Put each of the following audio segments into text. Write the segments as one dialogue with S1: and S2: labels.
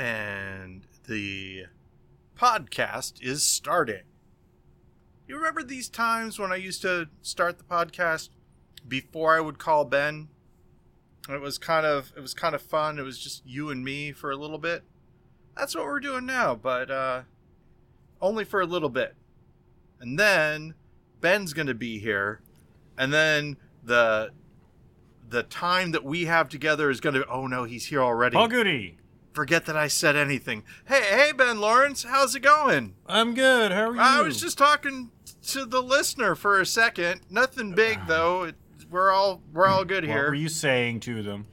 S1: and the podcast is starting. You remember these times when I used to start the podcast before I would call Ben? It was kind of it was kind of fun. It was just you and me for a little bit. That's what we're doing now, but uh only for a little bit. And then Ben's going to be here and then the the time that we have together is going to oh no, he's here already.
S2: Goody.
S1: Forget that I said anything. Hey, hey Ben Lawrence, how's it going?
S2: I'm good. How are you?
S1: I was just talking to the listener for a second. Nothing big though. It, we're all we're all good here.
S2: What were you saying to them?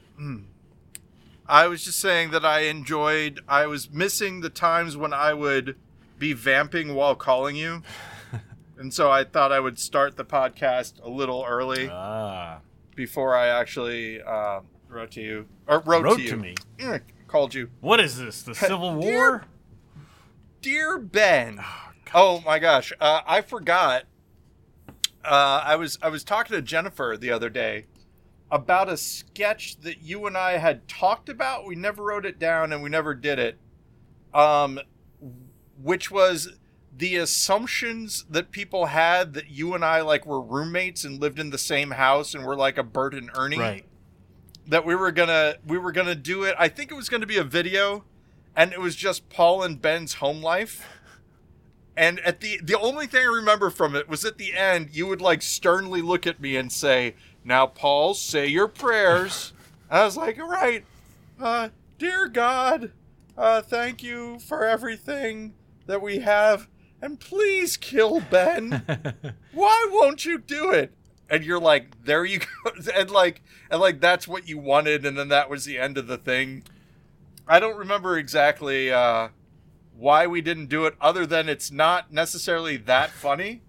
S1: I was just saying that I enjoyed. I was missing the times when I would be vamping while calling you, and so I thought I would start the podcast a little early
S2: Ah,
S1: before I actually uh, wrote to you or wrote,
S2: wrote
S1: to you.
S2: to me.
S1: Called you,
S2: What is this? The Civil War?
S1: dear Ben. Oh my gosh, uh, I forgot. Uh, I was I was talking to Jennifer the other day about a sketch that you and I had talked about. We never wrote it down and we never did it. Um, which was the assumptions that people had that you and I like were roommates and lived in the same house and were like a Bert and Ernie
S2: Right.
S1: That we were gonna we were gonna do it. I think it was gonna be a video, and it was just Paul and Ben's home life. And at the the only thing I remember from it was at the end, you would like sternly look at me and say, "Now, Paul, say your prayers." I was like, "All right, uh, dear God, uh, thank you for everything that we have, and please kill Ben." why won't you do it and you're like there you go and like and like that's what you wanted and then that was the end of the thing i don't remember exactly uh why we didn't do it other than it's not necessarily that funny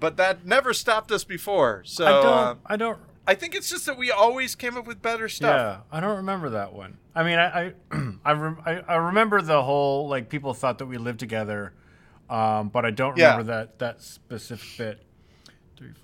S1: but that never stopped us before so
S2: I don't.
S1: uh,
S2: I don't.
S1: i think it's just that we always came up with better stuff
S2: Yeah, I don't remember that one. I mean, I I I, rem- I, I remember the whole like people thought that we lived together, um, but I don't
S1: Yeah.
S2: remember that that specific bit. Three, four. Okay.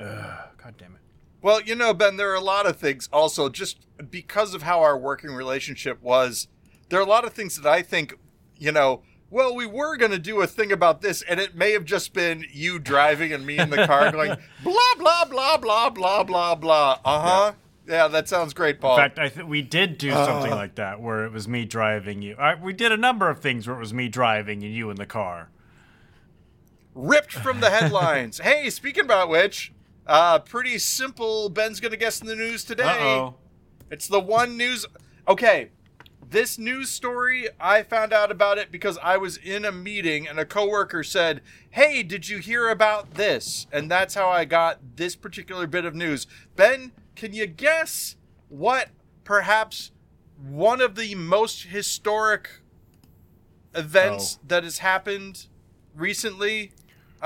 S2: Ugh, God damn it.
S1: Well, you know, Ben, there are a lot of things also just because of how our working relationship was. There are a lot of things that I think, you know, well, we were going to do a thing about this, and it may have just been you driving and me in the car going, blah, blah, blah, blah, blah, blah, blah. Uh huh. Yeah. that sounds great, Paul.
S2: In fact, I think we did do something like that where it was me driving you. I, we did a number of things where it was me driving and you in the car.
S1: Ripped from the headlines. hey, speaking about which, uh, pretty simple. Ben's going to guess in the news today.
S2: Uh oh.
S1: It's the one news. Okay, this news story, I found out about it because I was in a meeting and a coworker said, Hey, did you hear about this? And that's how I got this particular bit of news. Ben, can you guess what perhaps one of the most historic events
S2: Oh.
S1: that has happened recently?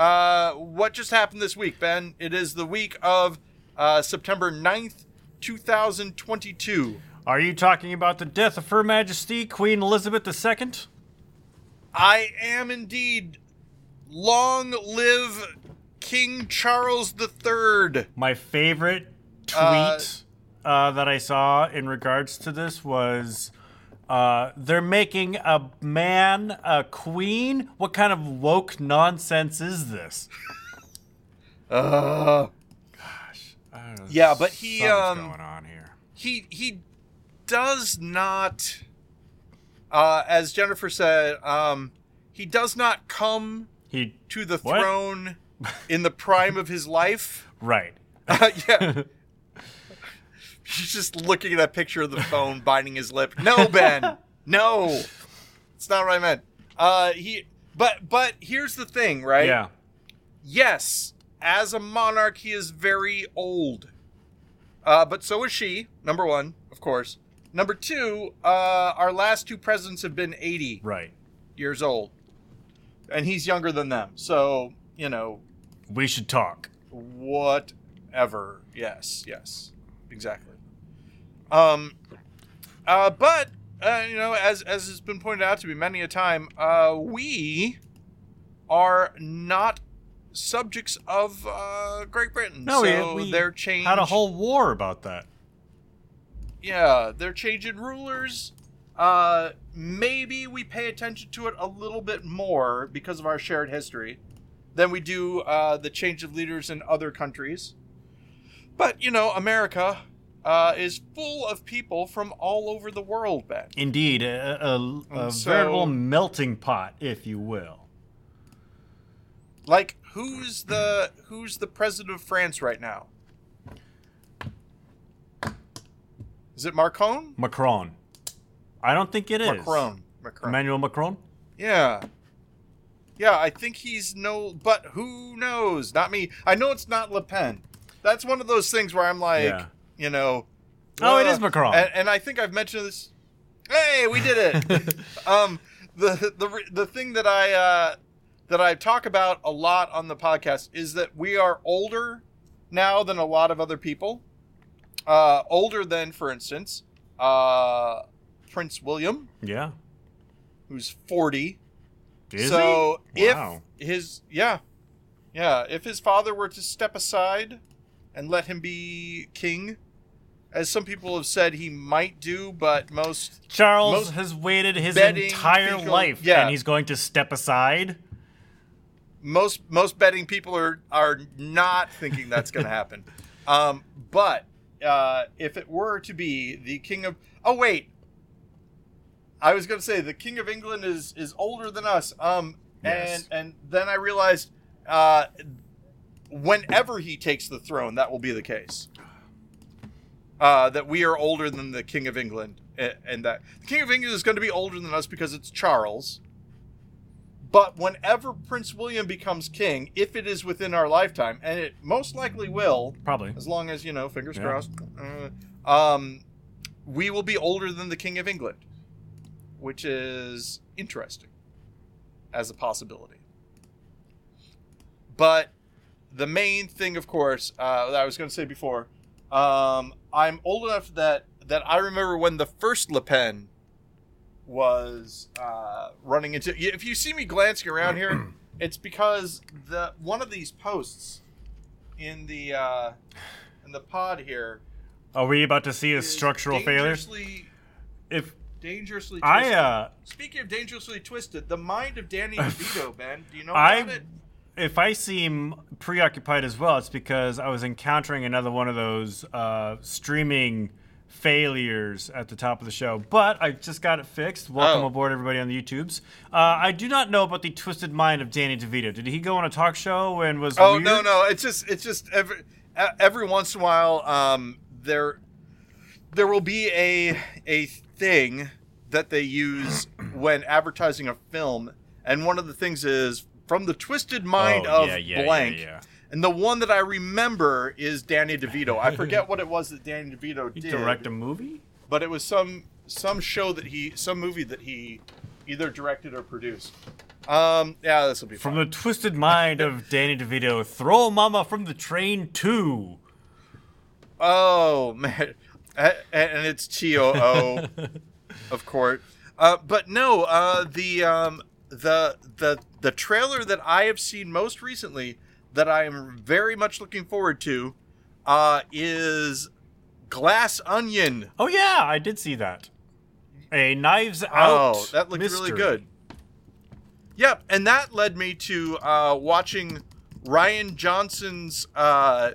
S1: Uh, what just happened this week, Ben? It is the week of uh, September 9th, 2022.
S2: Are you talking about the death of Her Majesty Queen Elizabeth II?
S1: I am indeed. Long live King Charles III.
S2: My favorite tweet
S1: Uh,
S2: uh, that I saw in regards to this was uh, they're making a man a queen. What kind of woke nonsense is this?
S1: Uh,
S2: I don't know,
S1: Yeah, but he um,
S2: going on here.
S1: He he does not uh, as Jennifer said, um, he does not come
S2: He
S1: to the
S2: What?
S1: throne in the prime of his life.
S2: right.
S1: Uh, yeah. He's just looking at a picture of the phone, biting his lip. No, Ben. No. It's not what I meant. Uh he but but here's the thing, right?
S2: Yeah.
S1: Yes, as a monarch he is very old. Uh but so is she, number 1, of course. Number 2, uh our last two presidents have been 80
S2: Right.
S1: years old. And he's younger than them. So, you know,
S2: We should talk.
S1: whatever. Yes, yes, exactly. Um, uh, but uh, you know, as as has been pointed out to me many a time, uh, we are not subjects of uh, Great Britain.
S2: No, we-
S1: so
S2: we
S1: they're changed.
S2: Had a whole war about that.
S1: yeah, they're changing rulers. uh, maybe we pay attention to it a little bit more because of our shared history than we do uh, the change of leaders in other countries. But, you know, America uh, is full of people from all over the world, Ben.
S2: Indeed, a, a, a
S1: so-
S2: veritable melting pot, if you will.
S1: Like, who's the who's the president of France right now? Is it Macron?
S2: Macron. I don't think it is.
S1: Macron. Macron.
S2: Emmanuel Macron?
S1: Yeah. Yeah, I think he's no, but who knows? Not me. I know it's not Le Pen. That's one of those things where I'm like,
S2: Yeah.
S1: You know.
S2: Oh, it
S1: uh,
S2: is Macron.
S1: And, and I think I've mentioned this. Hey, we did it. um, the the the thing that I uh, that I talk about a lot on the podcast is that we are older now than a lot of other people. Uh, older than, for instance, uh, Prince William,
S2: Yeah.
S1: who's forty
S2: Is
S1: so
S2: he? Wow.
S1: if his yeah yeah if his father were to step aside and let him be king as some people have said he might do but most
S2: Charles
S1: most
S2: has waited his
S1: betting
S2: entire
S1: people-
S2: life
S1: yeah.
S2: and he's going to step aside.
S1: most most betting people are are not thinking that's going to happen um but uh if it were to be the king of oh wait i was going to say the king of england is is older than us um
S2: Yes.
S1: and and then i realized uh whenever he takes the throne that will be the case uh that we are older than the king of england a- and that the king of england is going to be older than us because it's charles but whenever Prince William becomes king, if it is within our lifetime, and it most likely will,
S2: Probably.
S1: as long as you know, fingers
S2: Yeah.
S1: crossed, uh, um, we will be older than the King of England, which is interesting as a possibility. But the main thing, of course, uh, that I was going to say before, um, I'm old enough that that I remember when the first Le Pen was uh, running into. If you see me glancing around here, it's because the one of these posts in the uh, in the pod here
S2: Are we about to see
S1: a
S2: structural
S1: dangerously-
S2: If
S1: Dangerously
S2: I uh
S1: Speaking of dangerously twisted, the mind of Danny DeVito, Ben. Do you know
S2: I-
S1: it?
S2: If I seem preoccupied as well, it's because I was encountering another one of those uh, streaming failures at the top of the show. But I just got it fixed. Welcome
S1: Oh.
S2: aboard, everybody on the YouTubes. Uh, I do not know about the twisted mind of Danny DeVito. Did he go on a talk show and was
S1: Oh
S2: weird?
S1: no, no. It's just it's just every every once in a while, um, there there will be a a thing that they use when advertising a film, and one of the things is from the twisted mind
S2: Oh,
S1: of
S2: yeah, yeah,
S1: blank.
S2: yeah.
S1: And the one that I remember is Danny DeVito. I forget what it was that Danny DeVito
S2: He
S1: did.
S2: direct a movie?
S1: but it was some some show that he some movie that he either directed or produced. Um, yeah, this will be
S2: From
S1: fun.
S2: the twisted mind of Danny DeVito, throw Mama from the train too.
S1: Oh man, and it's T O O, of course. Uh, but no, uh, the um, the the the trailer that I have seen most recently that I am very much looking forward to uh, is Glass Onion.
S2: Oh yeah, I did see that. A Knives Out.
S1: Oh, that looked really good. Yep, and that led me to uh, watching Rian Johnson's uh,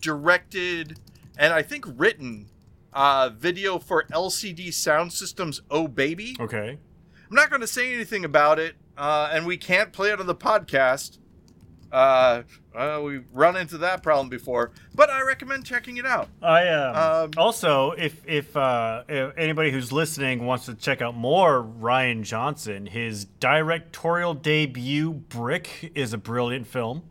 S1: directed and I think written uh, video for LCD Sound Systems. Oh baby!
S2: Okay.
S1: I'm not going to say anything about it, uh, and we can't play it on the podcast. Uh, uh, we run into that problem before, but I recommend checking it out.
S2: I um,
S1: Um,
S2: also, if if, uh, if anybody who's listening wants to check out more Rian Johnson, his directorial debut Brick is a brilliant film.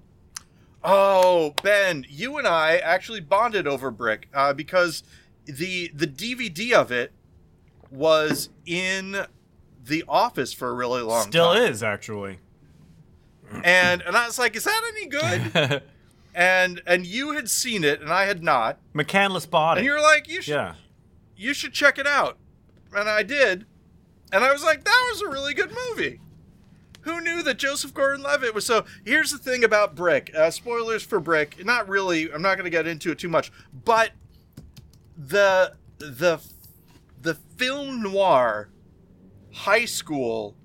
S1: Oh, Ben, you and I actually bonded over Brick uh, because the the DVD of it was in the office for a really long time.
S2: Still
S1: time.
S2: is actually.
S1: And and I was like, is that any good? and and you had seen it and I had not.
S2: McCandless bought it.
S1: And you were like, you should
S2: Yeah.
S1: you should check it out. And I did. And I was like, that was a really good movie. Who knew that Joseph Gordon-Levitt was so? Here's the thing about Brick. Uh, spoilers for Brick. Not really. I'm not going to get into it too much. But the the the film noir high school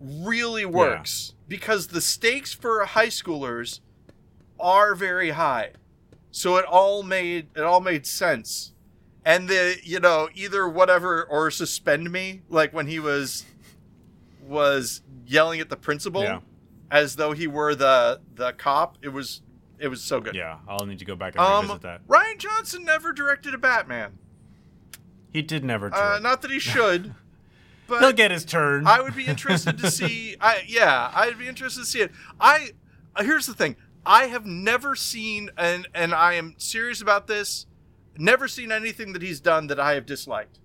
S1: really works because the stakes for high schoolers are very high. So it all made it all made sense. And the you know, either whatever or suspend me, like when he was was yelling at the principal
S2: Yeah.
S1: as though he were the the cop. It was it was so good.
S2: Yeah, I'll need to go back and
S1: Um,
S2: revisit that.
S1: Rian Johnson never directed a Batman.
S2: He did never.
S1: Uh, not that he should, but
S2: He'll get his turn.
S1: I would be interested to see. I yeah, I'd be interested to see it. I uh, here's the thing. I have never seen, and and I am serious about this. Never seen anything that he's done that I have disliked.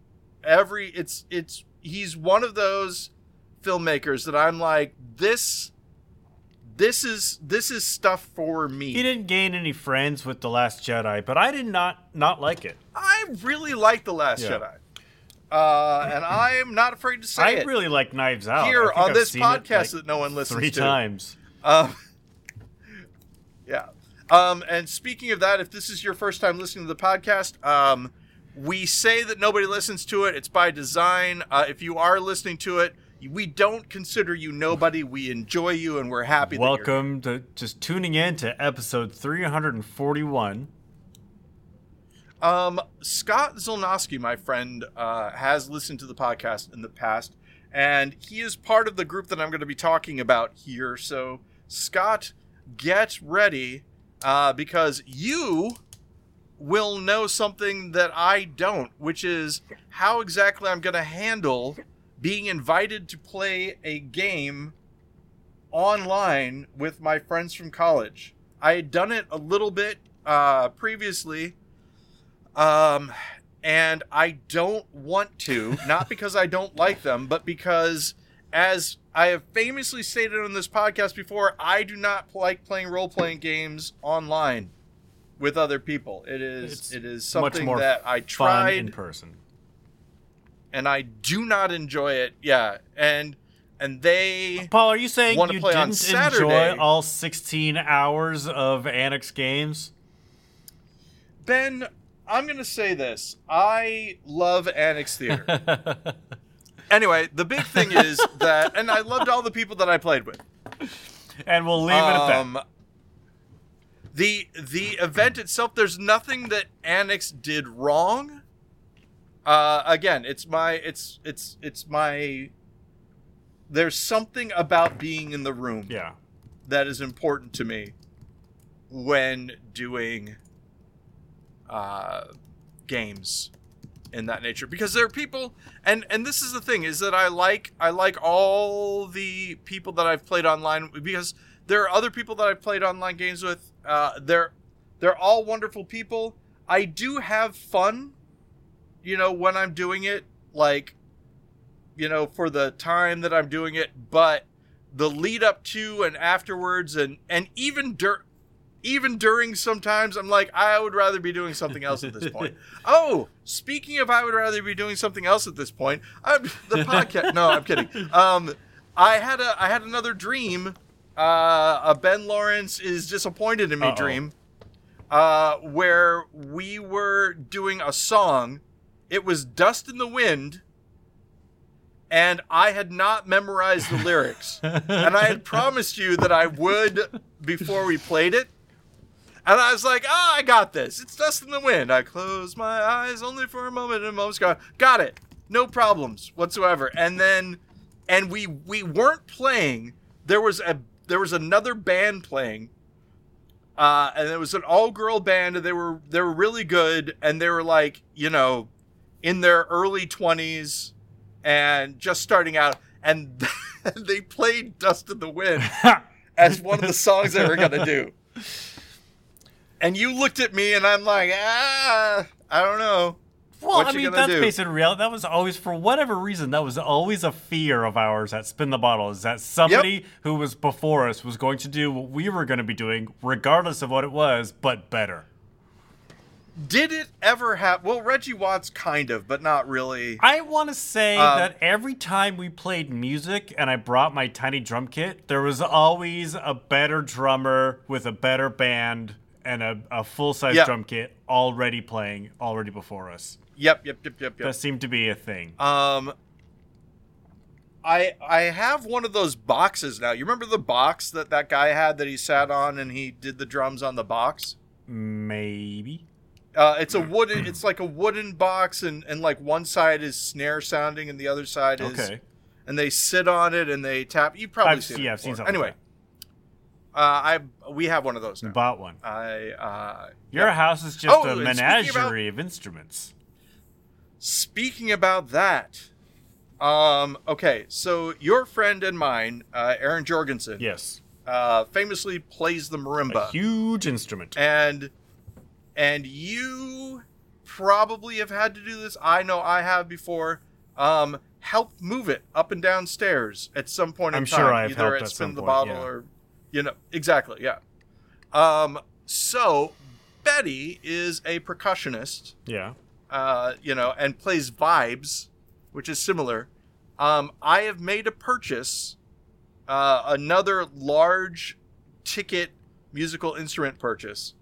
S1: Every it's it's he's one of those filmmakers that I'm like this. This is this is stuff for me.
S2: he didn't gain any friends with the Last Jedi, but I did not not like it.
S1: I really like the Last
S2: Yeah.
S1: Jedi, uh, and I am not afraid to say
S2: I
S1: it
S2: really like Knives Out.
S1: Here on
S2: I've
S1: this podcast
S2: like,
S1: that no one listens
S2: three
S1: to.
S2: times.
S1: Um, yeah. Um, and speaking of that, if this is your first time listening to the podcast, um, we say that nobody listens to it. It's by design. Uh, if you are listening to it, we don't consider you nobody. We enjoy you, and we're happy.
S2: Welcome to just tuning in to episode 341.
S1: Um, Scott Zolnowski, my friend, uh, has listened to the podcast in the past, and he is part of the group that I'm going to be talking about here. So, Scott, get ready, uh, because you will know something that I don't, which is how exactly I'm going to handle being invited to play a game online with my friends from college. I had done it a little bit uh, previously, um, and I don't want to, not because I don't like them, but because, as I have famously stated on this podcast before, I do not like playing role playing games online with other people. It is
S2: It's
S1: it is
S2: much
S1: something
S2: more
S1: that I tried
S2: in person.
S1: and I do not enjoy it. Yeah, and and they
S2: Paul, are you saying you didn't
S1: Saturday.
S2: enjoy all 16 hours of Annex games?
S1: Ben, I'm gonna say this. I love Annex Theater. anyway, the big thing is that, and I loved all the people that I played with.
S2: and we'll leave it at that.
S1: Um, The the event itself, there's nothing that Annex did wrong. Uh, again, it's my it's it's it's my. There's something about being in the room
S2: Yeah.
S1: that is important to me when doing uh, games in that nature. Because there are people and and this is the thing is that I like I like all the people that I've played online because there are other people that I've played online games with uh, they're they're all wonderful people. I do have fun you know when I'm doing it like you know for the time that I'm doing it but the lead up to and afterwards and and even dur- even during sometimes I'm like I would rather be doing something else at this point. oh, speaking of I would rather be doing something else at this point, I'm the podcast. no, I'm kidding. Um, I had a I had another dream. Uh, a Ben Lawrence is disappointed in me
S2: Uh-oh.
S1: dream. Uh, where we were doing a song. It was Dust in the Wind. And I had not memorized the lyrics and I had promised you that I would before we played it. And I was like, "Ah, I got this. It's dust in the wind." I closed my eyes only for a moment, and a moment's gone. Got it. No problems whatsoever. And then, and we we weren't playing. There was a there was another band playing, uh, and it was an all girl band, and they were they were really good, and they were like you know, in their early twenties, and just starting out, and they played "Dust in the Wind" as one of the songs they were gonna do. And you looked at me, and I'm like, ah, I don't know.
S2: Well,
S1: What
S2: I mean, that's
S1: do?
S2: based in reality. That was always, for whatever reason, that was always a fear of ours at Spin the Bottle is that somebody who was before us was going to do what we were going to be doing, regardless of what it was, but better.
S1: Did it ever happen? Well, Reggie Watts kind of, but not really.
S2: I want to say
S1: Um,
S2: that every time we played music and I brought my tiny drum kit, there was always a better drummer with a better band and a, a full size
S1: Yeah.
S2: drum kit already playing, already before us.
S1: Yep, yep, yep, yep, yep.
S2: That seemed to be a thing.
S1: Um, I I have one of those boxes now. You remember the box that that guy had that he sat on and he did the drums on the box?
S2: Maybe.
S1: Uh, it's a wooden. It's like a wooden box, and and like one side is snare sounding, and the other side is.
S2: Okay.
S1: And they sit on it and they tap. You probably
S2: I've,
S1: seen.
S2: yeah, I've seen something.
S1: Anyway, uh, I we have one of those now.
S2: bought one.
S1: I uh,
S2: Your
S1: yeah.
S2: house is just
S1: Oh,
S2: a menagerie
S1: about-
S2: of instruments.
S1: Speaking about that, um, okay, so your friend and mine, uh, Aaron Jorgensen,
S2: Yes.
S1: uh, famously plays the
S2: A
S1: marimba,
S2: huge instrument.
S1: and and you probably have had to do this. I know I have before. Um, help move it up and down stairs at some point
S2: I'm
S1: in time.
S2: sure I've
S1: either
S2: helped
S1: at
S2: at
S1: spin the bottle
S2: yeah.
S1: or you know exactly, yeah. Um, so Betty is a percussionist
S2: yeah.
S1: uh, you know, and plays vibes, which is similar. Um, I have made a purchase, uh, another large ticket musical instrument purchase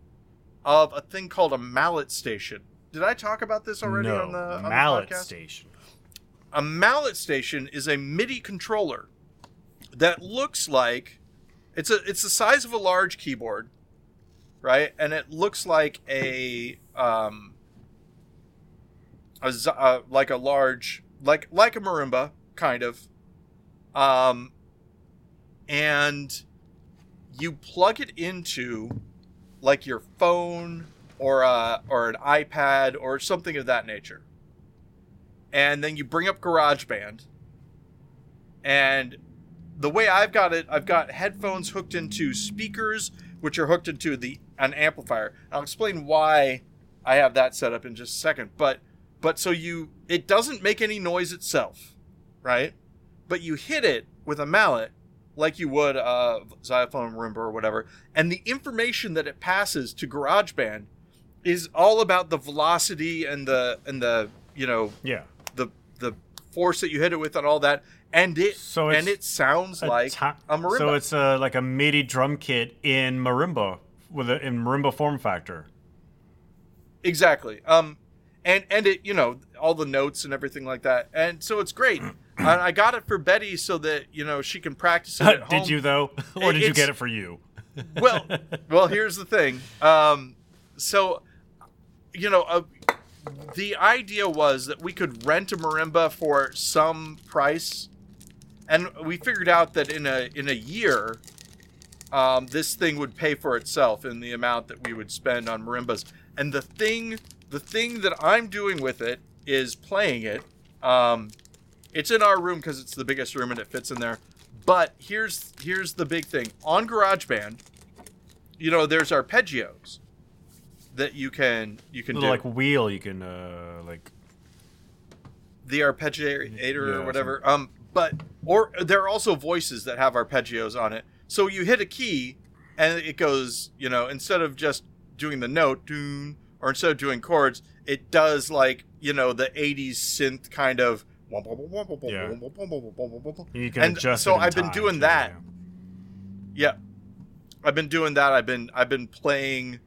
S1: of a thing called a mallet station. Did I talk about this already
S2: no.
S1: on the on the
S2: mallet
S1: podcast?
S2: station.
S1: a mallet station is a MIDI controller that looks like it's a it's the size of a large keyboard, right? And it looks like a um a, uh, like a large like like a marimba kind of um and you plug it into like your phone or a, or an iPad or something of that nature and then you bring up GarageBand. And the way I've got it, I've got headphones hooked into speakers, which are hooked into the an amplifier. I'll explain why I have that set up in just a second. But but so you it doesn't make any noise itself, right? But you hit it with a mallet like you would a xylophone marimba or whatever, and the information that it passes to GarageBand is all about the velocity and the and the you know
S2: Yeah.
S1: the the force that you hit it with and all that and it
S2: So
S1: and it sounds
S2: A
S1: like
S2: ti-
S1: a marimba.
S2: So it's uh, like a MIDI drum kit in marimba with a in marimba form factor.
S1: exactly. Um and and it you know all the notes and everything like that. And so it's great. I got it for betty so that you know she can practice it
S2: did you though, or did you get it for you?
S1: well well here's the thing. Um so you know uh, the idea was that we could rent a marimba for some price and we figured out that in a in a year um, this thing would pay for itself in the amount that we would spend on marimbas. And the thing the thing that i'm doing with it is playing it. Um, it's in our room because it's the biggest room and it fits in there. But here's here's the big thing. On GarageBand. You know, there's arpeggios that you can you can do.
S2: like wheel you can uh like
S1: the arpeggiator
S2: Yeah,
S1: or whatever. Um, but or there are also voices that have arpeggios on it. So you hit a key and it goes. You know, instead of just doing the note, doon, or instead of doing chords, it does like you know the '80s synth kind of.
S2: Yeah. you can
S1: And
S2: adjust.
S1: so I've been doing
S2: too,
S1: that.
S2: yeah.
S1: Yeah. I've been doing that. I've been I've been playing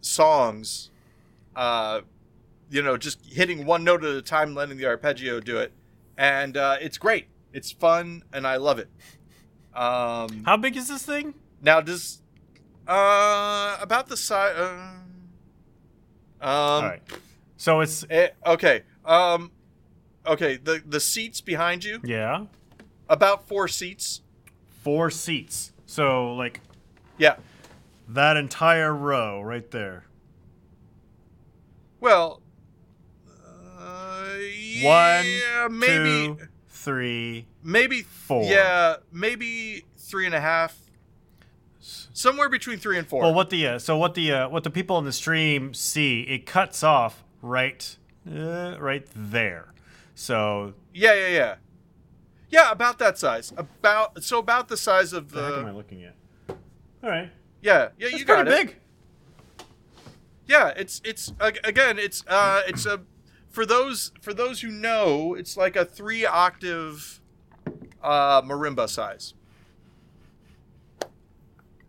S1: songs uh you know, just hitting one note at a time, letting the arpeggio do it. And uh it's great. It's fun and I love it. Um
S2: How big is this thing?
S1: now does uh about the size uh, um
S2: All right. So it's
S1: eh, okay. Um okay, the the seats behind you,
S2: yeah,
S1: about 4 seats.
S2: four seats. So like
S1: Yeah.
S2: that entire row right there.
S1: Well, uh,
S2: One,
S1: yeah, maybe,
S2: two, three.
S1: maybe
S2: four.
S1: Yeah, maybe three and a half. Somewhere between three and four.
S2: Well, what the uh, so what the uh, what the people in the stream see, it cuts off right uh, right there. So
S1: yeah, yeah, yeah, yeah. About that size. About so about the size of
S2: the heck am I looking at? All right,
S1: Yeah, yeah.
S2: that's
S1: you got it.
S2: big.
S1: Yeah, it's it's again, it's uh, it's a for those for those who know, it's like a three octave uh, marimba size.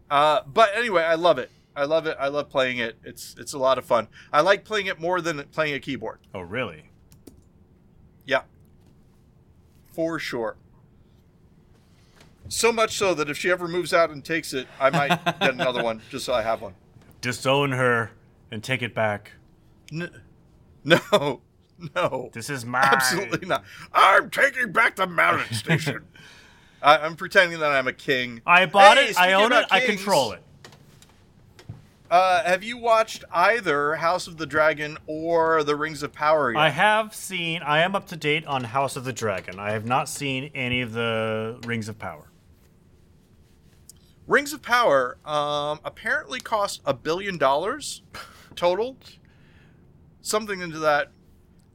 S1: Uh, but anyway, I love it. I love it. I love playing it. It's it's a lot of fun. I like playing it more than playing a keyboard.
S2: Oh, really?
S1: Yeah. For sure. So much so that if she ever moves out and takes it, I might get another one just so I have one.
S2: Disown her and take it back.
S1: N- no, no,
S2: This is mine.
S1: absolutely not. I'm taking back the mountain station. I, I'm pretending that I'm a king.
S2: I bought
S1: Hey,
S2: it. I own it.
S1: about
S2: I control it.
S1: Uh, have you watched either House of the Dragon or The Rings of Power yet?
S2: I have seen. I am up to date on House of the Dragon. I have not seen any of the Rings of Power.
S1: Rings of Power um, apparently cost a billion dollars total, something into that.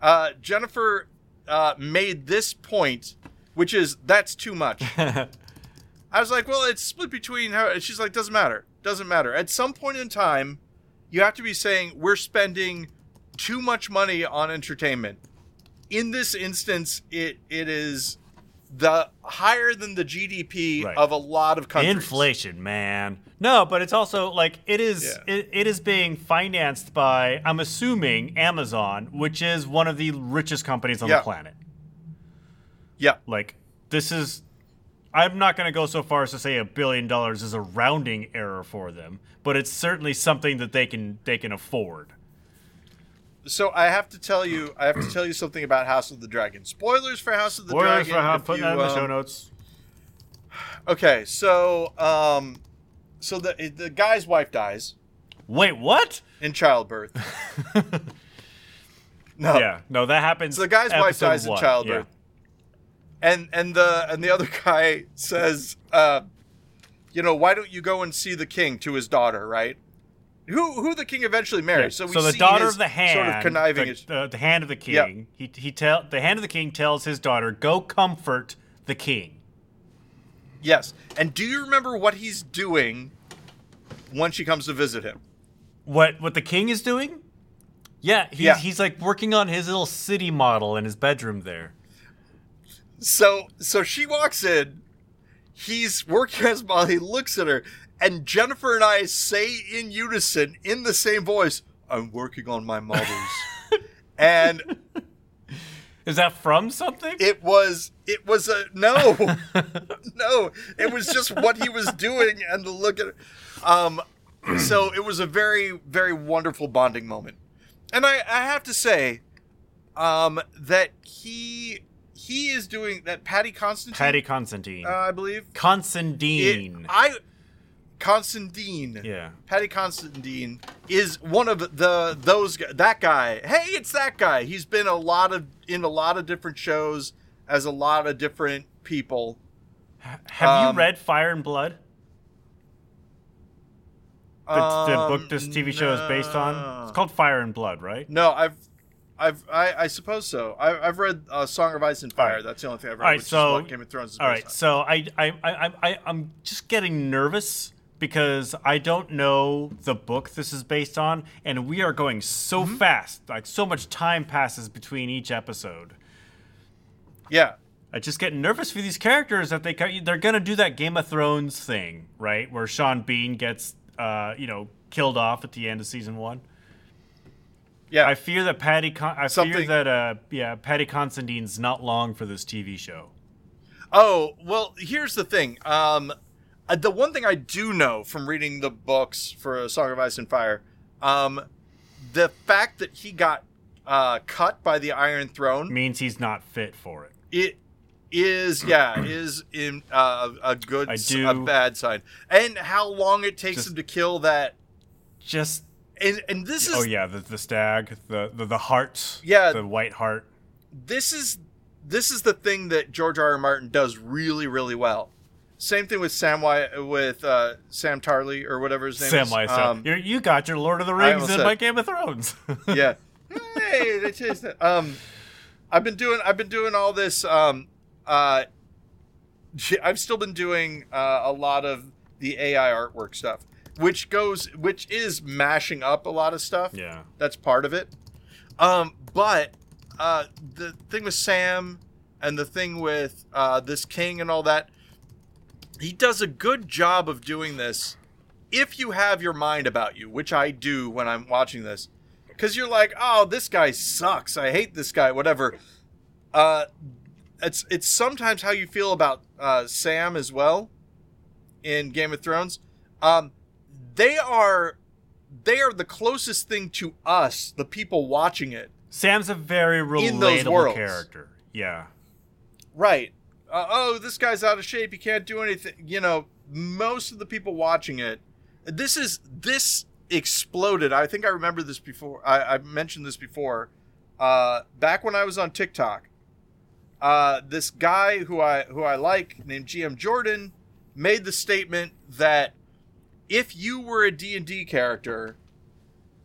S1: Uh, Jennifer uh, made this point, which is that's too much. I was like, well, it's split between her. and She's like, doesn't matter. Doesn't matter. At some point in time, you have to be saying we're spending too much money on entertainment. In this instance, it it is the higher than the GDP
S2: Right.
S1: of a lot of countries.
S2: Inflation, man. No, but it's also like it is.
S1: Yeah.
S2: It, it is being financed by. I'm assuming Amazon, which is one of the richest companies on
S1: Yeah.
S2: the planet.
S1: Yeah.
S2: Like this is. I'm not going to go so far as to say a billion dollars is a rounding error for them, but it's certainly something that they can they can afford.
S1: So I have to tell you, I have to tell you something about House of the Dragon. Spoilers for House of the
S2: Spoilers
S1: Dragon.
S2: for how
S1: if
S2: putting
S1: you,
S2: that in the show
S1: um,
S2: notes.
S1: Okay, so um, so the the guy's wife dies
S2: Wait, what?
S1: in childbirth. no,
S2: Yeah, no, that happens.
S1: So the guy's wife dies in
S2: one,
S1: childbirth. and and the and the other guy says, uh, you know, why don't you go and see the king to his daughter, right? Who who the king eventually
S2: Yeah.
S1: marries. So we
S2: the
S1: see
S2: daughter of the hand,
S1: sort of conniving.
S2: the, the, the hand of the king.
S1: Yeah.
S2: He he tell the hand of the king tells his daughter, "Go comfort the king."
S1: Yes, and do you remember what he's doing when she comes to visit him?
S2: What what the king is doing? Yeah, he's
S1: Yeah.
S2: he's like working on his little city model in his bedroom there.
S1: So so she walks in, he's working as model, he looks at her, and Jennifer and I say in unison, in the same voice, I'm working on my models. and
S2: Is that from something?
S1: it was it was a no. no. It was just what he was doing and the look at it. Um so it was a very, very wonderful bonding moment. And I, I have to say, um, that he he is doing that Patty Constantine
S2: Patty Constantine.
S1: uh, I believe. It,
S2: Constantine.
S1: I Constantine.
S2: yeah.
S1: Patty Constantine is one of the those that guy. Hey, it's that guy. He's been a lot of in a lot of different shows as a lot of different people.
S2: Have
S1: Um,
S2: you read Fire and Blood? The, the book this TV show is based on? It's
S1: Um,
S2: called Fire and Blood, right?
S1: No, I've I've I, I suppose so. I, I've read uh, Song of Ice and Fire.
S2: Alright.
S1: That's the only thing I've read.
S2: So-
S1: Game of Thrones is based
S2: All right,
S1: on.
S2: so I, I, I, I, I'm just getting nervous because I don't know the book this is based on, and we are going so
S1: Mm-hmm.
S2: fast. Like so much time passes between each episode.
S1: yeah,
S2: I just get nervous for these characters that they they're gonna do that Game of Thrones thing, right? Where Sean Bean gets, uh, you know, killed off at the end of season one.
S1: yeah.
S2: I fear that Patty, Con- I fear that, uh, yeah, Patty Constantine's not long for this TV show.
S1: Oh, well, here's the thing. Um, the one thing I do know from reading the books for Song of Ice and Fire, um, the fact that he got uh, cut by the Iron Throne,
S2: Means he's not fit for it.
S1: it is yeah is in uh, a good
S2: do-
S1: a bad sign, and how long it takes
S2: Just-
S1: him to kill that.
S2: Just
S1: And, and this is
S2: oh yeah, the the stag, the the, the heart,
S1: Yeah.
S2: the white heart.
S1: this is this is the thing that George R. R. Martin does really really well. Same thing with Sam with uh, Sam Tarly or whatever his name
S2: Sam
S1: is.
S2: Weiss.
S1: Um,
S2: you you got your Lord of the Rings in my Game of Thrones.
S1: yeah. Hey, they changed it. Um, I've been doing. I've been doing all this. Um, uh, I've still been doing uh, a lot of the AI artwork stuff, which goes, which is mashing up a lot of stuff.
S2: yeah.
S1: That's part of it. Um, but uh, the thing with Sam and the thing with uh, this king and all that, he does a good job of doing this if you have your mind about you, which I do when I'm watching this, because you're like, oh, this guy sucks. I hate this guy. Whatever. Uh, it's it's sometimes how you feel about uh, Sam as well in Game of Thrones. Um, they are they are the closest thing to us, the people watching it.
S2: Sam's a very relatable character. Yeah.
S1: Right. Uh, oh, this guy's out of shape. He can't do anything. You know, most of the people watching it, this is this exploded. I think I remember this before. I, I mentioned this before. Uh, back when I was on TikTok, uh, this guy who I who I like named GM Jordan made the statement that if you were a D and D character,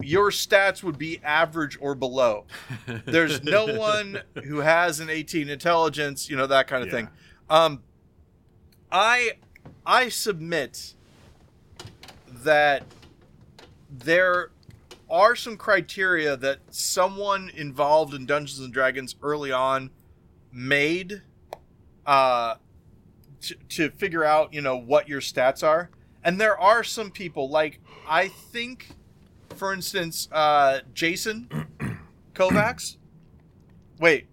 S1: your stats would be average or below. There's no one who has an 18 intelligence, you know that kind of
S2: Yeah.
S1: thing. Um, I I submit that there are some criteria that someone involved in Dungeons and Dragons early on made uh, to, to figure out, you know, what your stats are. And there are some people, like, I think, for instance, uh, Jason Kovacs. Wait,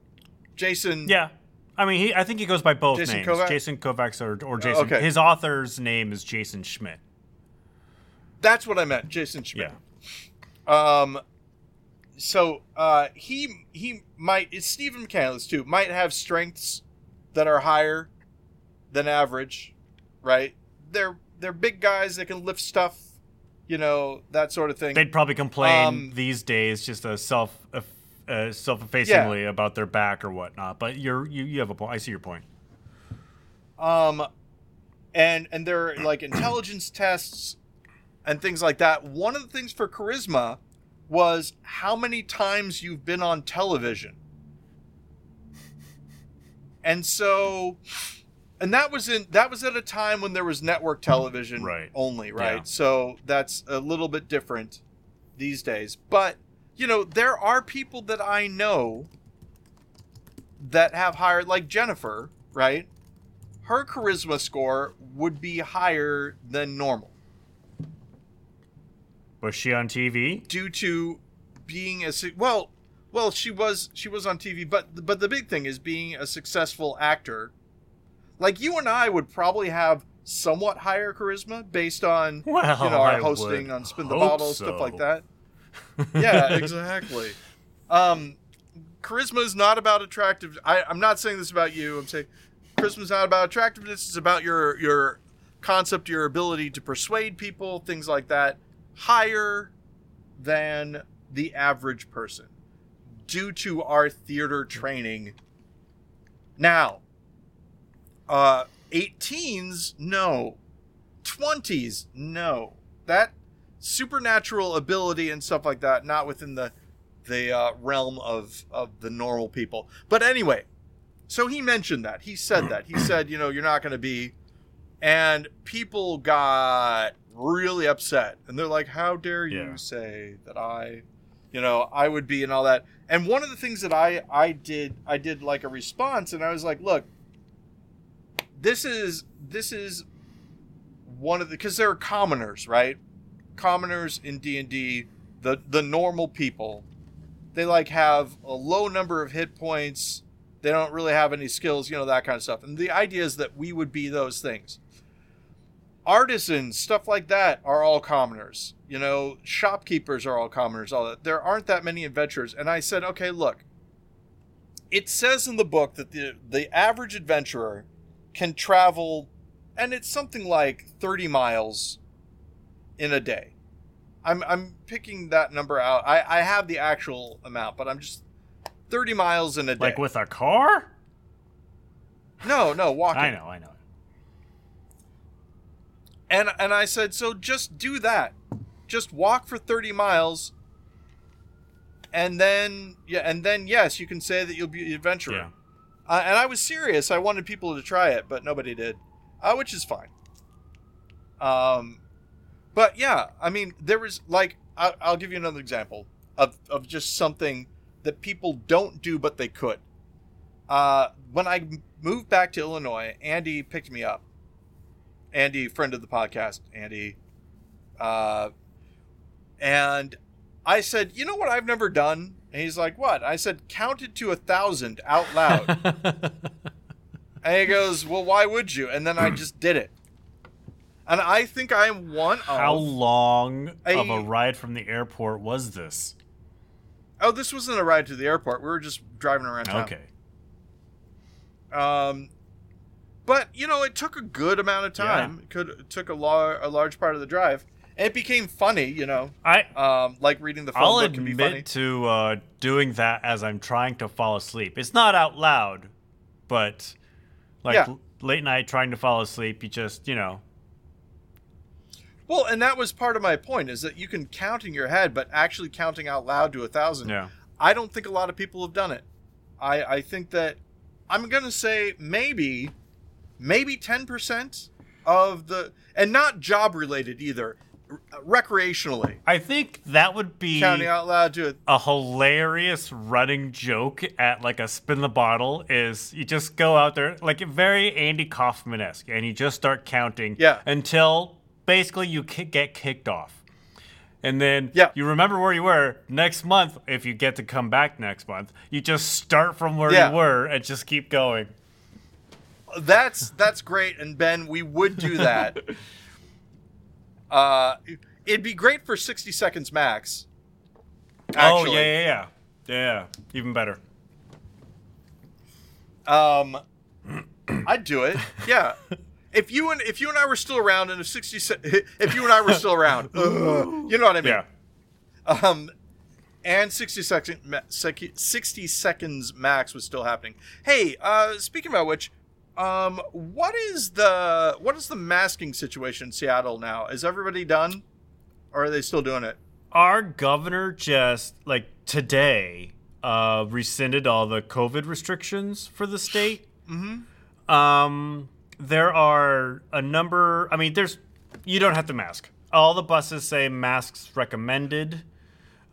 S1: Jason.
S2: Yeah. I mean, he. I think he goes by both
S1: Jason
S2: names,
S1: Kovac?
S2: Jason Kovacs or, or Jason.
S1: okay.
S2: His author's name is Jason Schmidt.
S1: That's what I meant, Jason Schmidt.
S2: Yeah.
S1: Um, so uh, he he might it's Stephen McCandless too might have strengths that are higher than average, right? They're they're big guys that can lift stuff, you know that sort of thing.
S2: They'd probably complain
S1: Um,
S2: these days, just a self, uh, self-effacingly about their back or whatnot. But you're you, you have a point. I see your point.
S1: um, and and there are like intelligence tests and things like that. One of the things for charisma was how many times you've been on television. And so and that was in that was at a time when there was network television
S2: Right.
S1: only, right?
S2: Yeah.
S1: So that's a little bit different these days. But, you know, there are people that I know that have higher like Jennifer, right? Her charisma score would be higher than normal
S2: Was she on TV?
S1: due to being a well well she was she was on TV but but the big thing is being a successful actor like you and I would probably have somewhat higher charisma based on
S2: Well,
S1: you know our
S2: I
S1: hosting on spin the bottle stuff like that. Yeah exactly. Um charisma is not about attractive I, i'm not saying this about you i'm saying charisma is not about attractiveness it's about your your concept your ability to persuade people things like that higher than the average person due to our theater training. Now uh 18s no. 20s no. That supernatural ability and stuff like that not within the the uh, realm of of the normal people. But anyway so he mentioned that. He said that. He said you know you're not going to be. And people got really upset. And they're like how dare you
S2: Yeah.
S1: say that i you know i would be and all that. And one of the things that i i did i did like a response and i was like look this is this is one of the because there are commoners right? Commoners in d&d the the normal people they like have a low number of hit points. They don't really have any skills you know that kind of stuff. And the idea is that we would be those things. Artisans stuff like that are all commoners you know? Shopkeepers are all commoners all that. There aren't that many adventurers. And i said okay look it says in the book that the the average adventurer can travel and it's something like 30 miles in a day i'm i'm picking that number out i i have the actual amount but i'm just 30 miles in a day
S2: Like with a car?
S1: no no walking
S2: I know, I know.
S1: And and I said, so just do that. Just walk for 30 miles. And then yeah, and then yes, you can say that you'll be an adventurer.
S2: Yeah.
S1: Uh, and I was serious. I wanted people to try it, but nobody did, uh, which is fine. Um, but yeah, I mean, there was like I, I'll give you another example of of just something that people don't do, but they could. Uh, when I moved back to Illinois, Andy picked me up. Andy, friend of the podcast, Andy. Uh, and I said, you know what I've never done? And he's like, what? I said, counted to a thousand out loud. and he goes, well, why would you? And then I just did it. And I think I am one of.
S2: How long of
S1: a-
S2: a ride from the airport was this?
S1: Oh, this wasn't a ride to the airport. We were just driving around town.
S2: Okay.
S1: Um, but you know, it took a good amount of time. It could it took a lar- a large part of the drive, it became funny. You know,
S2: I
S1: um, like reading the phone
S2: I'll
S1: book can be funny.
S2: admit to uh, doing that as I'm trying to fall asleep. It's not out loud, but like
S1: Yeah.
S2: l- late night trying to fall asleep, you just you know.
S1: Well, and that was part of my point is that you can count in your head, but actually counting out loud to a thousand.
S2: Yeah.
S1: I don't think a lot of people have done it. I I think that I'm gonna say maybe, maybe ten percent of the, and not job related either, recreationally
S2: I think that would be
S1: counting out loud to a
S2: a hilarious running joke at like a spin the bottle is you just go out there like very Andy Kaufman esque and you just start counting
S1: Yeah.
S2: until basically you get kicked off. And then
S1: Yeah.
S2: you remember where you were next month if you get to come back next month. You just start from where
S1: Yeah.
S2: you were and just keep going.
S1: That's that's great, and Ben, we would do that. uh, it'd be great for sixty seconds max. Actually.
S2: Oh yeah, yeah, yeah. Yeah, even better.
S1: Um, I'd do it. Yeah. If you and if you and I were still around, and if sixty, if you and I were still around, you know what I mean.
S2: Yeah.
S1: Um, and 60 second, ma- 60 seconds max was still happening. Hey, uh, speaking about which, um, what is the what is the masking situation in Seattle now? Is everybody done, or are they still doing it?
S2: our governor just like today uh, rescinded all the COVID restrictions for the state. Mm-hmm. Um, there are a number. I mean, there's you don't have to mask. All the buses say masks recommended.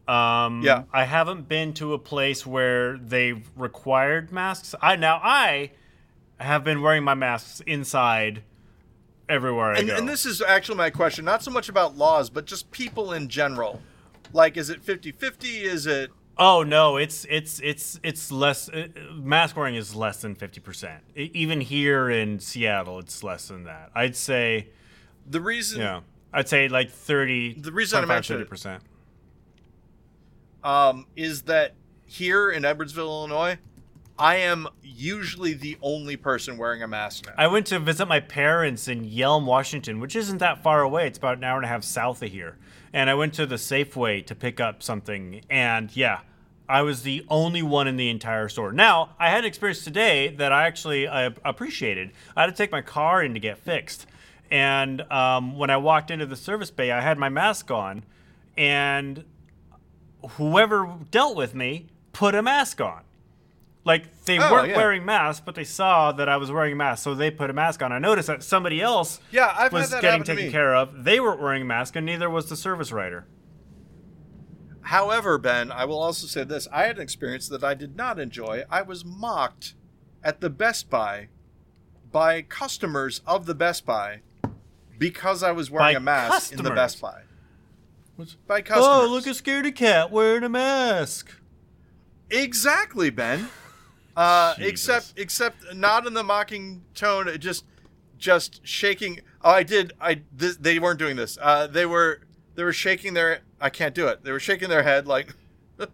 S2: Um,
S1: Yeah.
S2: I haven't been to a place where they've required masks. I now I have been wearing my masks inside everywhere I
S1: And,
S2: go.
S1: and this is actually my question, not so much about laws, but just people in general. Like, is it 50-50? Is it
S2: Oh no, it's it's it's it's less. Uh, mask wearing is less than fifty percent. Even here in Seattle, it's less than that. I'd say,
S1: the reason?
S2: yeah, I'd say like thirty.
S1: The reason I mentioned it-
S2: percent.
S1: um, is that here in Edwardsville, Illinois, I am usually the only person wearing a mask now.
S2: I went to visit my parents in Yelm, Washington, which isn't that far away. It's about an hour and a half south of here. And I went to the Safeway to pick up something, and yeah, I was the only one in the entire store. Now, I had an experience today that I actually uh, appreciated. I had to take my car in to get fixed, and um, when I walked into the service bay, I had my mask on, and whoever dealt with me put a mask on. Like they
S1: Oh,
S2: weren't
S1: yeah.
S2: wearing masks, but they saw that I was wearing a mask, so they put a mask on. I noticed that somebody else
S1: Yeah, I've
S2: was
S1: had that
S2: getting taken
S1: me.
S2: care of. They weren't wearing a mask, and neither was the service writer.
S1: However, Ben, I will also say this: I had an experience that I did not enjoy. I was mocked at the Best Buy by customers of the Best Buy because I was wearing
S2: By
S1: a mask in the? Best Buy.
S2: What's-
S1: By customers.
S2: Oh, look a scaredy cat wearing a mask.
S1: Exactly, Ben. Uh, except, except not in the mocking tone. Just, just shaking. Oh, I did. I. This, they weren't doing this. Uh, they were. They were shaking their. I can't do it. They were shaking their head like.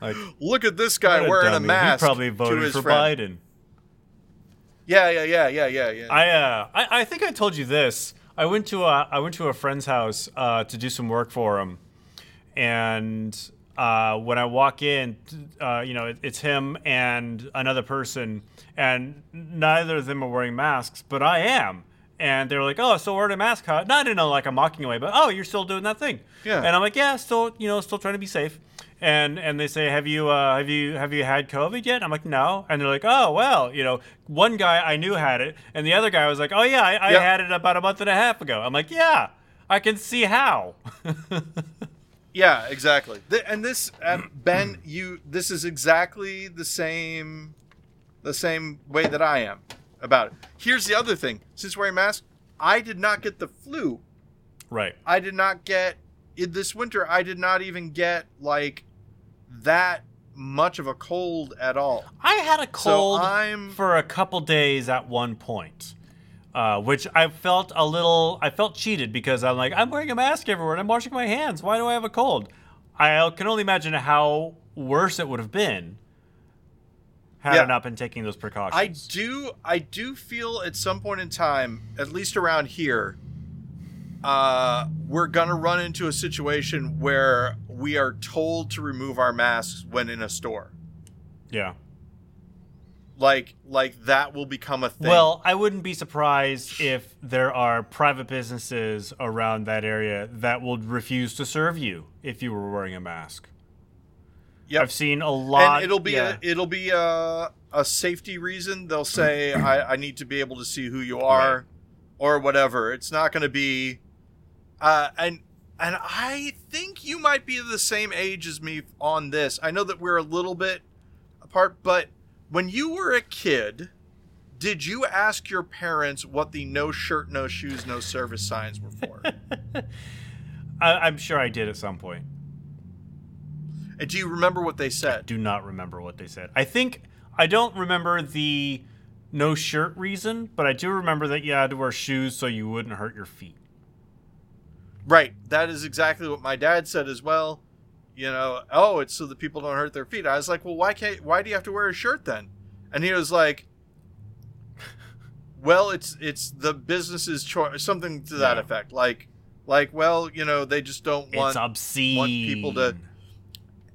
S2: Like,
S1: Look at this guy wearing a
S2: dummy.
S1: mask.
S2: He probably voted for
S1: friend.
S2: Biden.
S1: Yeah, yeah, yeah, yeah, yeah, yeah.
S2: I, uh, I I think I told you this. I went to a I went to a friend's house uh, to do some work for him, and uh, when I walk in, uh, you know, it, it's him and another person, and neither of them are wearing masks, but I am. And they're like, "Oh, so wearing a mask, huh?" Not in a like a mocking way, but oh, you're still doing that thing.
S1: Yeah.
S2: And I'm like, "Yeah, still, you know, still trying to be safe." And and they say, "Have you uh, have you have you had COVID yet?" I'm like, "No." And they're like, "Oh, well, you know, one guy I knew had it, and the other guy was like, "Oh yeah, I, I
S1: Yep.
S2: had it about a month and a half ago." I'm like, "Yeah, I can see how."
S1: Yeah, exactly. Th- and this, uh, Ben, you. This is exactly the same, the same way that I am about it. Here's the other thing: since wearing a mask, I did not get the flu
S2: Right.
S1: I did not get in this winter. I did not even get like that much of a cold at all.
S2: I had a cold
S1: I'm-
S2: for a couple days at one point, uh, which I felt a little. I felt cheated because I'm like, I'm wearing a mask everywhere and I'm washing my hands. Why do I have a cold? I can only imagine how worse it would have been had
S1: Yeah.
S2: I not been taking those precautions.
S1: I do I do feel at some point in time, at least around here, uh, we're gonna run into a situation where we are told to remove our masks when in a store.
S2: yeah.
S1: Like like that will become a thing.
S2: Well, I wouldn't be surprised if there are private businesses around that area that will refuse to serve you if you were wearing a mask.
S1: Yep.
S2: I've seen a lot.
S1: and it'll be
S2: yeah.
S1: a it'll be a a safety reason. They'll say I, I need to be able to see who you are,
S2: Right.
S1: or whatever. It's not going to be, uh, and and I think you might be the same age as me on this. I know that we're a little bit apart, but when you were a kid, did you ask your parents what the no shirt, no shoes, no service signs were for?
S2: I, I'm sure I did at some point.
S1: and do you remember what they said?
S2: I Do not remember what they said. I think I don't remember the no shirt reason, but I do remember that you had to wear shoes so you wouldn't hurt your feet.
S1: Right. That is exactly what my dad said as well. You know, oh, it's so that people don't hurt their feet. I was like, well, why can't? Why do you have to wear a shirt then? And he was like, well, it's it's the business's choice, something to that
S2: Yeah.
S1: effect. Like, like, well, you know, they just don't want.
S2: it's obscene.
S1: want people to-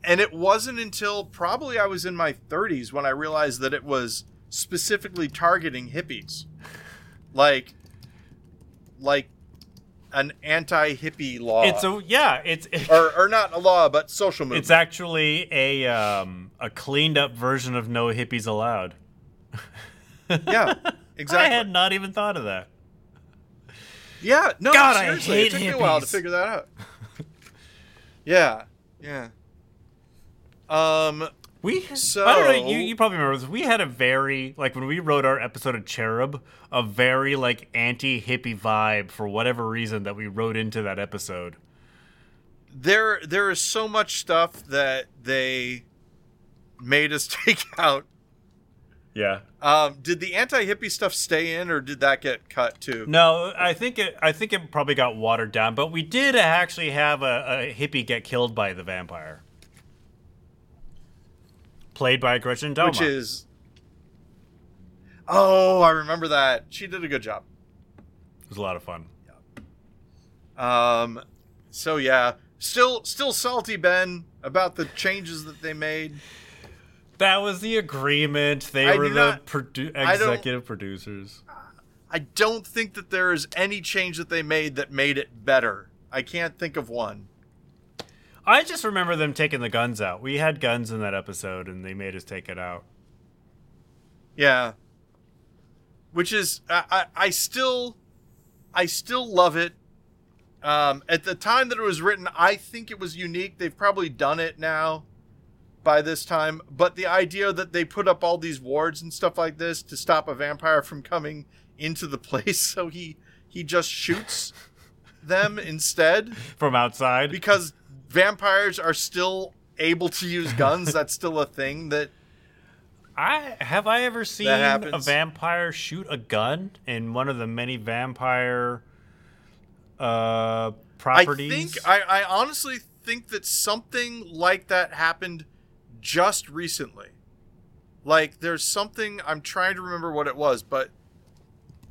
S1: and it wasn't until probably I was in my 30s when I realized that it was specifically targeting hippies, like, like an anti-hippie law.
S2: It's a yeah. It's
S1: or, or not a law, but social movement.
S2: it's actually a um, a cleaned up version of no hippies allowed.
S1: yeah, exactly.
S2: I had not even thought of that.
S1: yeah, no,
S2: God, I hate
S1: it took me a while to figure that out. yeah, yeah. Um,
S2: We
S1: So-
S2: I don't know. You, you probably remember this. We had a very like when we wrote our episode of Cherub, a very like anti hippie vibe for whatever reason that we wrote into that episode.
S1: there there is so much stuff that they made us take out.
S2: Yeah.
S1: Um, did the anti-hippie stuff stay in, or did that get cut too?
S2: No, I think it. I think it probably got watered down, but we did actually have a, a hippie get killed by the vampire, played by Gretchen Delma.
S1: Which is, oh, I remember that. She did a good job.
S2: it was a lot of fun. Yeah.
S1: Um, so yeah, still still salty Ben about the changes that they made.
S2: That was the agreement. They
S1: I
S2: were the
S1: not-
S2: produ- executive producers.
S1: I don't think that there is any change that they made that made it better. I can't think of one.
S2: I just remember them taking the guns out. We had guns in that episode, and they made us take it out.
S1: Yeah. Which is I, I, I still I still love it. Um, at the time that it was written, I think it was unique. They've probably done it now by this time, but the idea that they put up all these wards and stuff like this to stop a vampire from coming into the place so he he just shoots them instead
S2: From outside,
S1: because vampires are still able to use guns. That's still a thing that
S2: I have I ever seen a vampire shoot a gun in one of the many vampire uh properties.
S1: I think I, I honestly think that something like that happened just recently. Like there's something I'm trying to remember what it was, but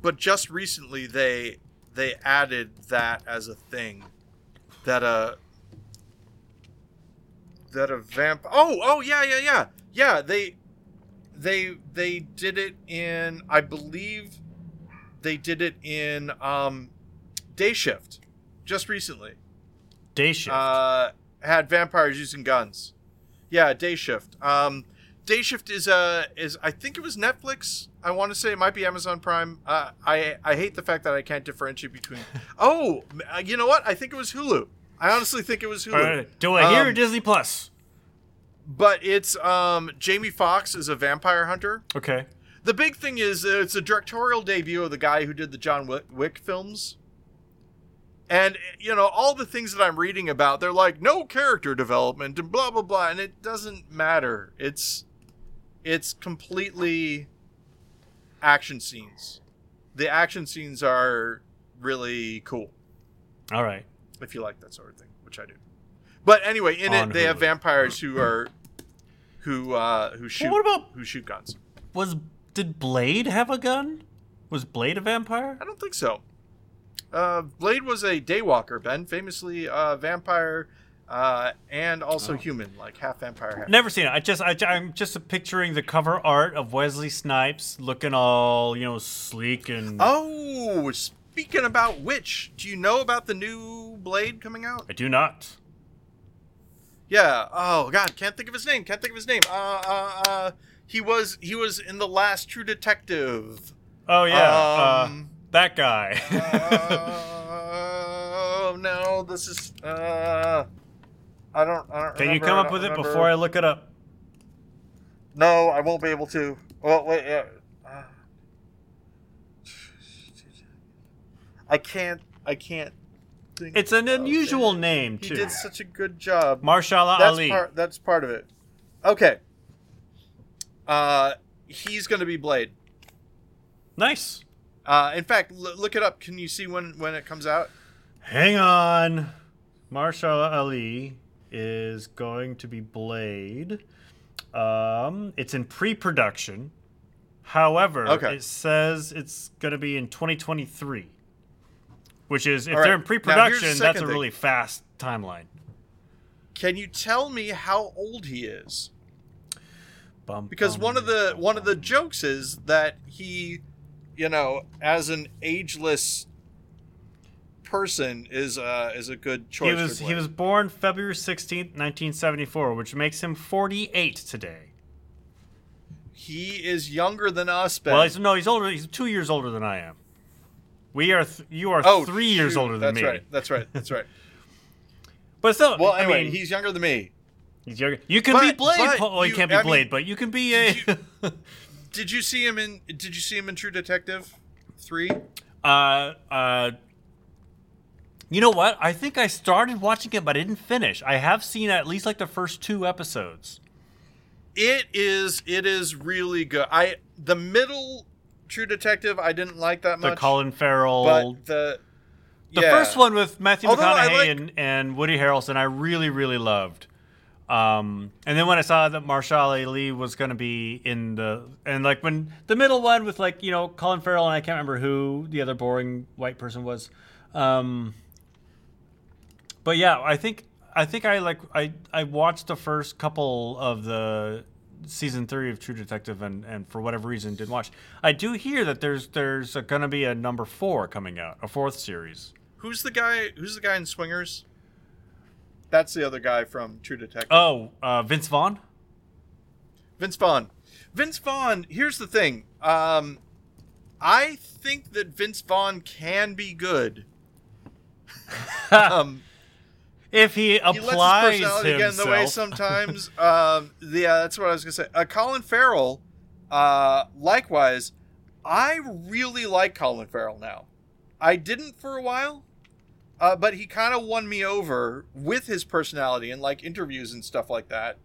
S1: but just recently they they added that as a thing that a that a vamp Oh, oh yeah, yeah, yeah. Yeah, they they they did it in I believe they did it in um Day Shift just recently.
S2: day shift.
S1: Uh, had vampires using guns. Yeah, Day Shift. Um, Day Shift is uh is I think it was Netflix. I want to say it might be Amazon Prime. Uh, I I hate the fact that I can't differentiate between. Oh, uh, you know what? I think it was Hulu. I honestly think it was Hulu.
S2: Uh, do I hear
S1: um,
S2: Disney Plus?
S1: But it's um Jamie Foxx is a vampire hunter.
S2: Okay.
S1: The big thing is uh, it's a directorial debut of the guy who did the John Wick, Wick films. And you know, all the things that I'm reading about, they're like no character development and blah blah blah, and it doesn't matter. It's it's completely action scenes. The action scenes are really cool
S2: All right.
S1: If you like that sort of thing, which I do. But anyway, in
S2: On
S1: it they have vampires who are who uh who shoot well,
S2: what about-
S1: who shoot guns.
S2: Was did Blade have a gun? Was Blade a vampire?
S1: I don't think so. Uh, Blade was a daywalker, Ben, famously uh, vampire uh, and also
S2: Oh.
S1: human, like half vampire, half.
S2: Never seen it. I just I, I'm just picturing the cover art of Wesley Snipes looking all you know sleek and.
S1: Oh, speaking about which, do you know about the new Blade coming out?
S2: I do not.
S1: Yeah. Oh God, can't think of his name. Can't think of his name. Uh, uh, uh he was he was in the last True Detective.
S2: Oh yeah,
S1: Um,
S2: uh, that guy.
S1: oh no, this is. Uh, I don't. I don't
S2: Can you come up with it
S1: remember.
S2: before I look it up?
S1: No, I won't be able to. Well, wait. Yeah. Uh, I can't. I can't. Think
S2: It's an unusual
S1: it.
S2: name too.
S1: He did such a good job.
S2: Mahershala
S1: that's
S2: Ali.
S1: part. That's part of it. Okay. Uh, he's going to be Blade.
S2: nice.
S1: Uh, in fact, l- look it up. Can you see when when it comes out?
S2: Hang on. Mahershala Ali is going to be Blade. Um, it's in pre-production. However,
S1: Okay.
S2: it says it's going to be in 2023. Which is, if
S1: right.
S2: they're in
S1: Now, here's the
S2: pre-production, that's a
S1: thing.
S2: really fast timeline.
S1: Can you tell me how old he is?
S2: Bum,
S1: because
S2: bum,
S1: one of the
S2: bum,
S1: one of the jokes is that he you know as an ageless person is uh is a good choice
S2: he was he was born February 16th, 1974, which makes him 48 today.
S1: he is younger than us Ben.
S2: Well, he's, no, he's older. He's two years older than I am. We are. Th- you are
S1: oh
S2: three years older than me.
S1: that's
S2: me.
S1: right that's right that's right
S2: But still,
S1: well
S2: I
S1: anyway
S2: mean,
S1: he's younger than me
S2: he's younger. You can be
S1: But-
S2: Blade.
S1: but
S2: Paul. Well, you
S1: you-
S2: can't be
S1: I mean,
S2: Blade, but you can be a.
S1: did did you see him in did you see him in true detective 3
S2: uh, uh, you know what? I think I started watching it, but I didn't finish. I have seen at least like the first two episodes.
S1: it is it is really good i the middle true detective i didn't like that much.
S2: The Colin Farrell.
S1: but the
S2: The
S1: yeah.
S2: first one with Matthew
S1: Although
S2: McConaughey
S1: like-
S2: and, and Woody Harrelson, I really, really loved. Um, and then when I saw that Mahershala Ali was going to be in the and like when the middle one with like you know Colin Farrell and I can't remember who the other boring white person was. Um, but yeah, I think I think I like I I watched the first couple of the season three of True Detective and and for whatever reason didn't watch. I do hear that there's there's going to be a number four coming out, a fourth series.
S1: Who's the guy? Who's the guy in Swingers? That's the other guy from True Detective.
S2: Oh, uh, Vince Vaughn.
S1: Vince Vaughn. Vince Vaughn. Here's the thing. Um, I think that Vince Vaughn can be good. um,
S2: If he
S1: he lets
S2: applies
S1: his personality get in the way
S2: himself,
S1: sometimes. um, yeah, that's what I was gonna say. Uh, Colin Farrell. Uh, likewise, I really like Colin Farrell now. I didn't for a while. Uh, but he kind of won me over with his personality and like interviews and stuff like that.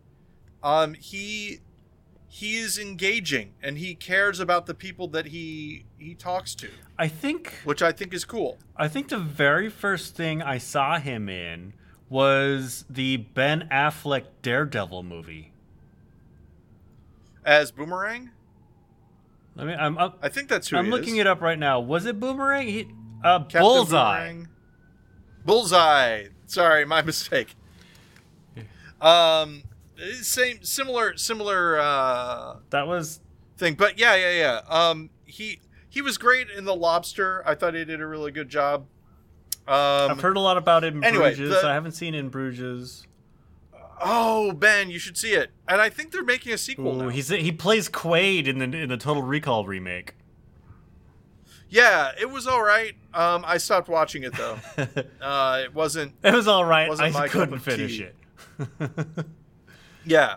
S1: Um, he he is engaging and he cares about the people that he he talks to,
S2: I think
S1: which I think is cool.
S2: I think the very first thing I saw him in was the Ben Affleck Daredevil movie.
S1: As Boomerang,
S2: I mean, I'm up,
S1: I think that's who
S2: I'm looking
S1: is.
S2: it up right now. Was it Boomerang? He, uh, Bullseye.
S1: Boomerang. Bullseye. Sorry, my mistake. Um, same similar similar uh
S2: That was
S1: thing, but yeah, yeah, yeah. Um, he he was great in The Lobster. I thought he did a really good job. Um,
S2: I've heard a lot about it in
S1: anyway,
S2: Bruges.
S1: the-
S2: I haven't seen in Bruges.
S1: oh, Ben, you should see it. And I think they're making a sequel
S2: Ooh, he's he plays Quaid in the in the Total Recall remake.
S1: Yeah, it was all right. Um, I stopped watching it though. uh, it wasn't.
S2: It was all right. I couldn't finish
S1: tea.
S2: it.
S1: Yeah.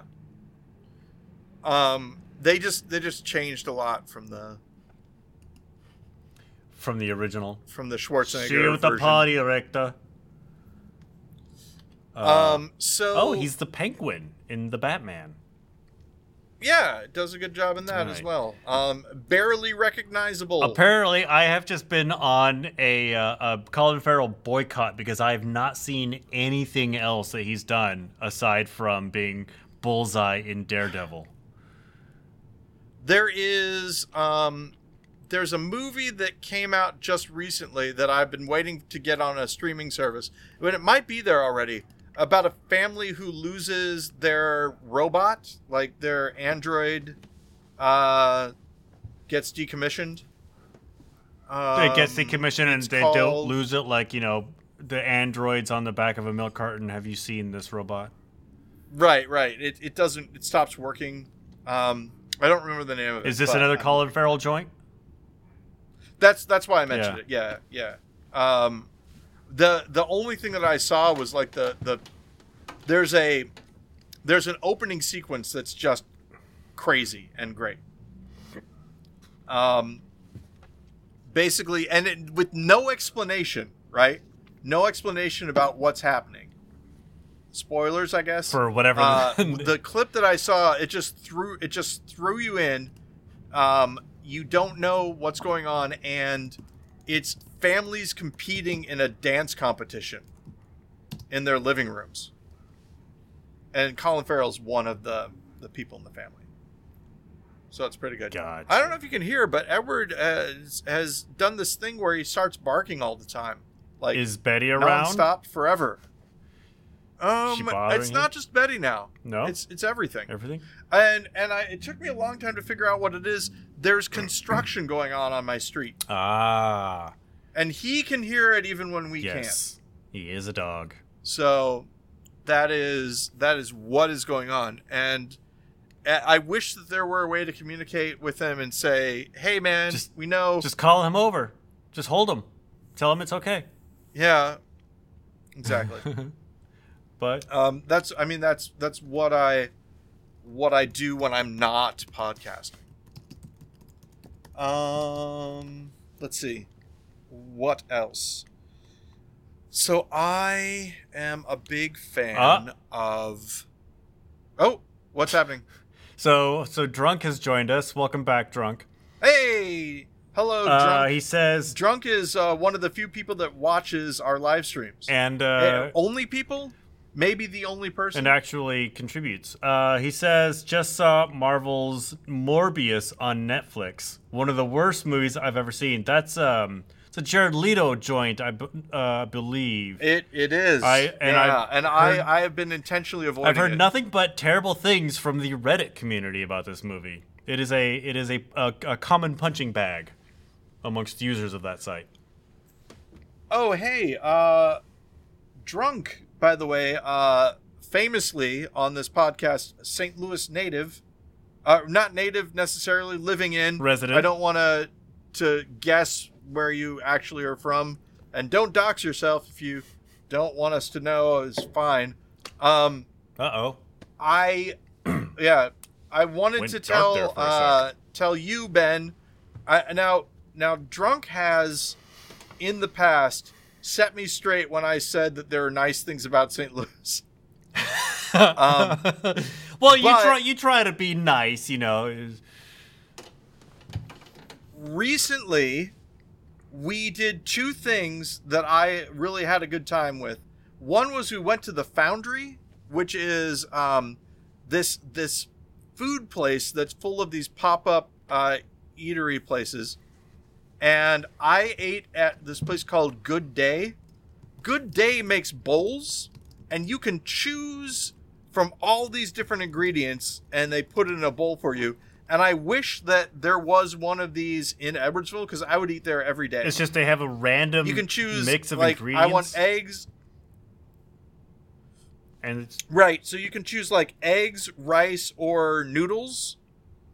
S1: Um, they just they just changed a lot from the
S2: from the original.
S1: from the Schwarzenegger
S2: See you at the
S1: version.
S2: party, Richter. Uh,
S1: Um. So.
S2: oh, he's the penguin in the Batman.
S1: yeah, does a good job in that as well. Um, barely recognizable.
S2: Apparently, I have just been on a, uh, a Colin Farrell boycott because I have not seen anything else that he's done aside from being Bullseye in Daredevil.
S1: There is um there's a movie that came out just recently that I've been waiting to get on a streaming service. But it might be there already. About a family who loses their robot, like their android uh gets decommissioned.
S2: it gets
S1: Um,
S2: decommissioned and they don't lose it like, you know, the androids on the back of a milk carton. Have you seen this robot?
S1: Right, right. It, it doesn't it stops working. Um I don't remember the name of it.
S2: Is this
S1: but,
S2: another
S1: um,
S2: Colin Farrell joint?
S1: That's that's why I mentioned it. Yeah, yeah. Um, the the only thing that I saw was like the the there's a there's an opening sequence that's just crazy and great. Um, basically, and it, with no explanation, right? No explanation about what's happening. Spoilers, I guess.
S2: For whatever.
S1: Uh, the clip that I saw, it just threw it just threw you in. Um, you don't know what's going on, and it's families competing in a dance competition in their living rooms. And Colin Farrell's one of the the people in the family, so it's pretty good.
S2: Gotcha.
S1: I don't know if you can hear, but Edward has, has done this thing where he starts barking all the time, like
S2: Is Betty around?
S1: nonstop forever. Um, it's
S2: him?
S1: not just Betty now.
S2: No?
S1: it's it's everything.
S2: Everything?
S1: And and I it took me a long time to figure out what it is. There's construction going on on my street,
S2: Ah.
S1: and he can hear it even when we
S2: yes. Can't. He is a dog.
S1: So that is that is what is going on, and I wish that there were a way to communicate with him and say, "Hey, man,
S2: Just-
S1: we know,
S2: Just call him over. Just hold him. Tell him it's okay.
S1: yeah, exactly."
S2: But
S1: um, that's I mean that's that's what I what I do when I'm not podcasting. Um, let's see, what else? So I am a big fan
S2: Uh.
S1: of. Oh, what's happening?
S2: so so drunk has joined us. Welcome back, drunk.
S1: Hey, hello,
S2: Uh,
S1: drunk.
S2: he says,
S1: drunk is uh, one of the few people that watches our live streams.
S2: and uh,
S1: only people, maybe the only person.
S2: and actually contributes. Uh, he says, just saw Marvel's Morbius on Netflix. One of the worst movies I've ever seen. That's um, it's a Jared Leto joint, I b- uh, believe.
S1: It it is.
S2: I- and
S1: yeah, and
S2: heard-
S1: I I have been intentionally avoiding.
S2: I've heard
S1: it.
S2: nothing but terrible things from the Reddit community about this movie. It is a it is a, a, a common punching bag amongst users of that site.
S1: Oh hey, uh, drunk. By the way, uh, famously on this podcast, St. Louis native, uh, not native necessarily, living in
S2: Resident.
S1: I don't want to to guess where you actually are from, and don't dox yourself if you don't want us to know. Is fine. Um,
S2: Uh oh.
S1: I, yeah, I wanted
S2: Went
S1: to tell uh, tell you, Ben. I, now, now, drunk has in the past set me straight when I said that there are nice things about St. Louis. Um,
S2: well, you try you try to be nice, you know.
S1: Recently, we did two things that I really had a good time with. One was we went to the Foundry, which is um, this this food place that's full of these pop up uh, eatery places, and I ate at this place called Good Day. Good Day makes bowls, and you can choose from all these different ingredients, and they put it in a bowl for you. And I wish that there was one of these in Edwardsville because I would eat there every day.
S2: It's just they have a random
S1: you can choose
S2: mix of
S1: like
S2: ingredients.
S1: I want eggs,
S2: and it's
S1: right? So you can choose like eggs, rice, or noodles.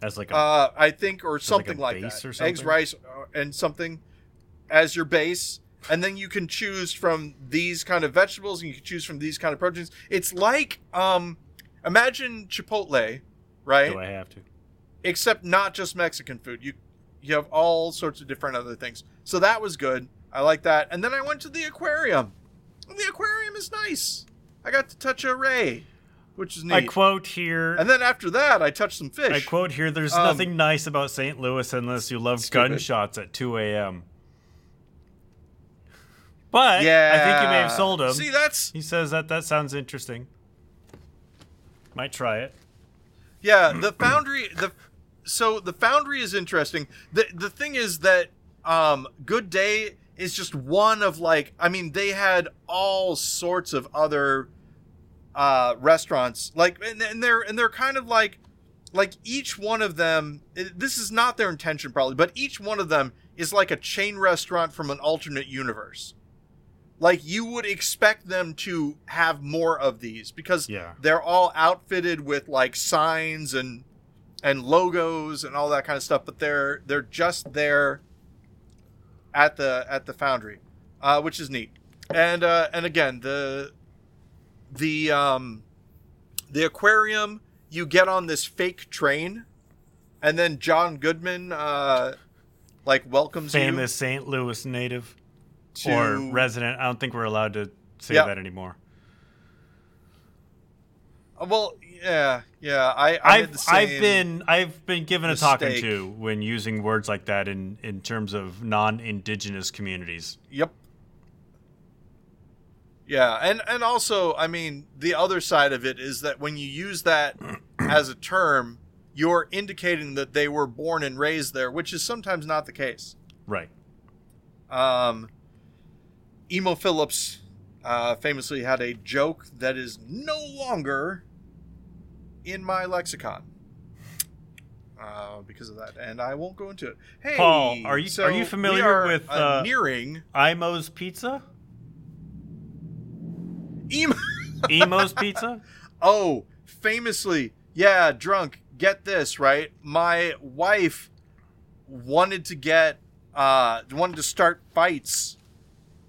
S2: As like a
S1: Uh, I think, or
S2: like,
S1: something like,
S2: base
S1: that.
S2: or
S1: Eggs, rice, uh, and something as your base, and then you can choose from these kind of vegetables, and you can choose from these kind of proteins. It's like, um, imagine Chipotle, right?
S2: do I have to?
S1: Except not just Mexican food. You, you have all sorts of different other things. So that was good. I like that. And then I went to the aquarium. And the aquarium is nice. I got to touch a ray, which is neat.
S2: I quote here.
S1: and then after that, I touched some fish.
S2: I quote here. There's
S1: Um,
S2: nothing nice about St. Louis unless you love
S1: Stupid.
S2: gunshots at 2 a.m. But
S1: yeah.
S2: I think you may have sold him.
S1: See, that's
S2: He says that that sounds interesting. Might try it.
S1: Yeah, the foundry the so the foundry is interesting. The the thing is that um Good Day is just one of like I mean they had all sorts of other uh restaurants like and, and they're and they're kind of like like each one of them this is not their intention probably but each one of them is like a chain restaurant from an alternate universe like you would expect them to have more of these because
S2: Yeah.
S1: they're all outfitted with like signs and and logos and all that kind of stuff but they're they're just there at the at the foundry uh, which is neat and uh, and again the the um the aquarium you get on this fake train and then john goodman uh like welcomes
S2: Famous St. Louis native
S1: to
S2: or resident. I don't think we're allowed to say
S1: Yeah.
S2: that anymore.
S1: Uh, well yeah yeah i, I same,
S2: I've been I've been given a talking to when using words like that in in terms of non-indigenous communities.
S1: Yep. Yeah, and and also, I mean, the other side of it is that when you use that as a term, you're indicating that they were born and raised there, which is sometimes not the case.
S2: Right.
S1: Um, Emo Phillips uh, famously had a joke that is no longer in my lexicon. Uh, because of that, and I won't go into it. Hey,
S2: Paul, are you-
S1: so
S2: are you familiar with,
S1: uh, nearing
S2: Imo's Pizza?
S1: Emo?
S2: Imo's Pizza?
S1: Oh, famously, yeah, drunk. Get this, right? My wife wanted to get uh wanted to start fights.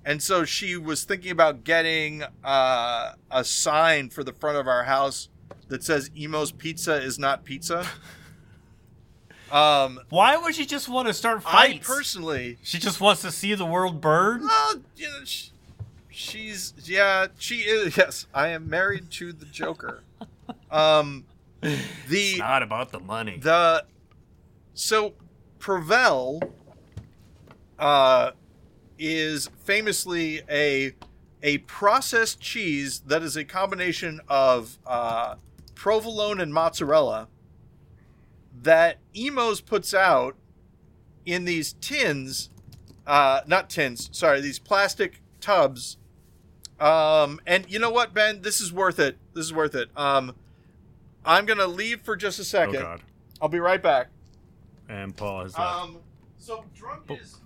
S1: And so she was thinking about getting uh, a sign for the front of our house that says Imo's Pizza is not pizza. um
S2: Why would she just want to start
S1: I personally
S2: she just wants to see the world burn?
S1: well, you know, sh she's yeah, she is yes, I am married to the Joker. Um the
S2: not about the money.
S1: The so Provel uh, is famously a a processed cheese that is a combination of uh, provolone and mozzarella that Imo's puts out in these tins, uh, not tins, sorry, these plastic tubs. Um, and you know what, Ben? This is worth it. This is worth it. Um, I'm gonna leave for just a
S2: oh
S1: second.
S2: god.
S1: I'll be right back.
S2: And Paul has left.
S1: Um, so drunk
S2: Oh.
S1: is,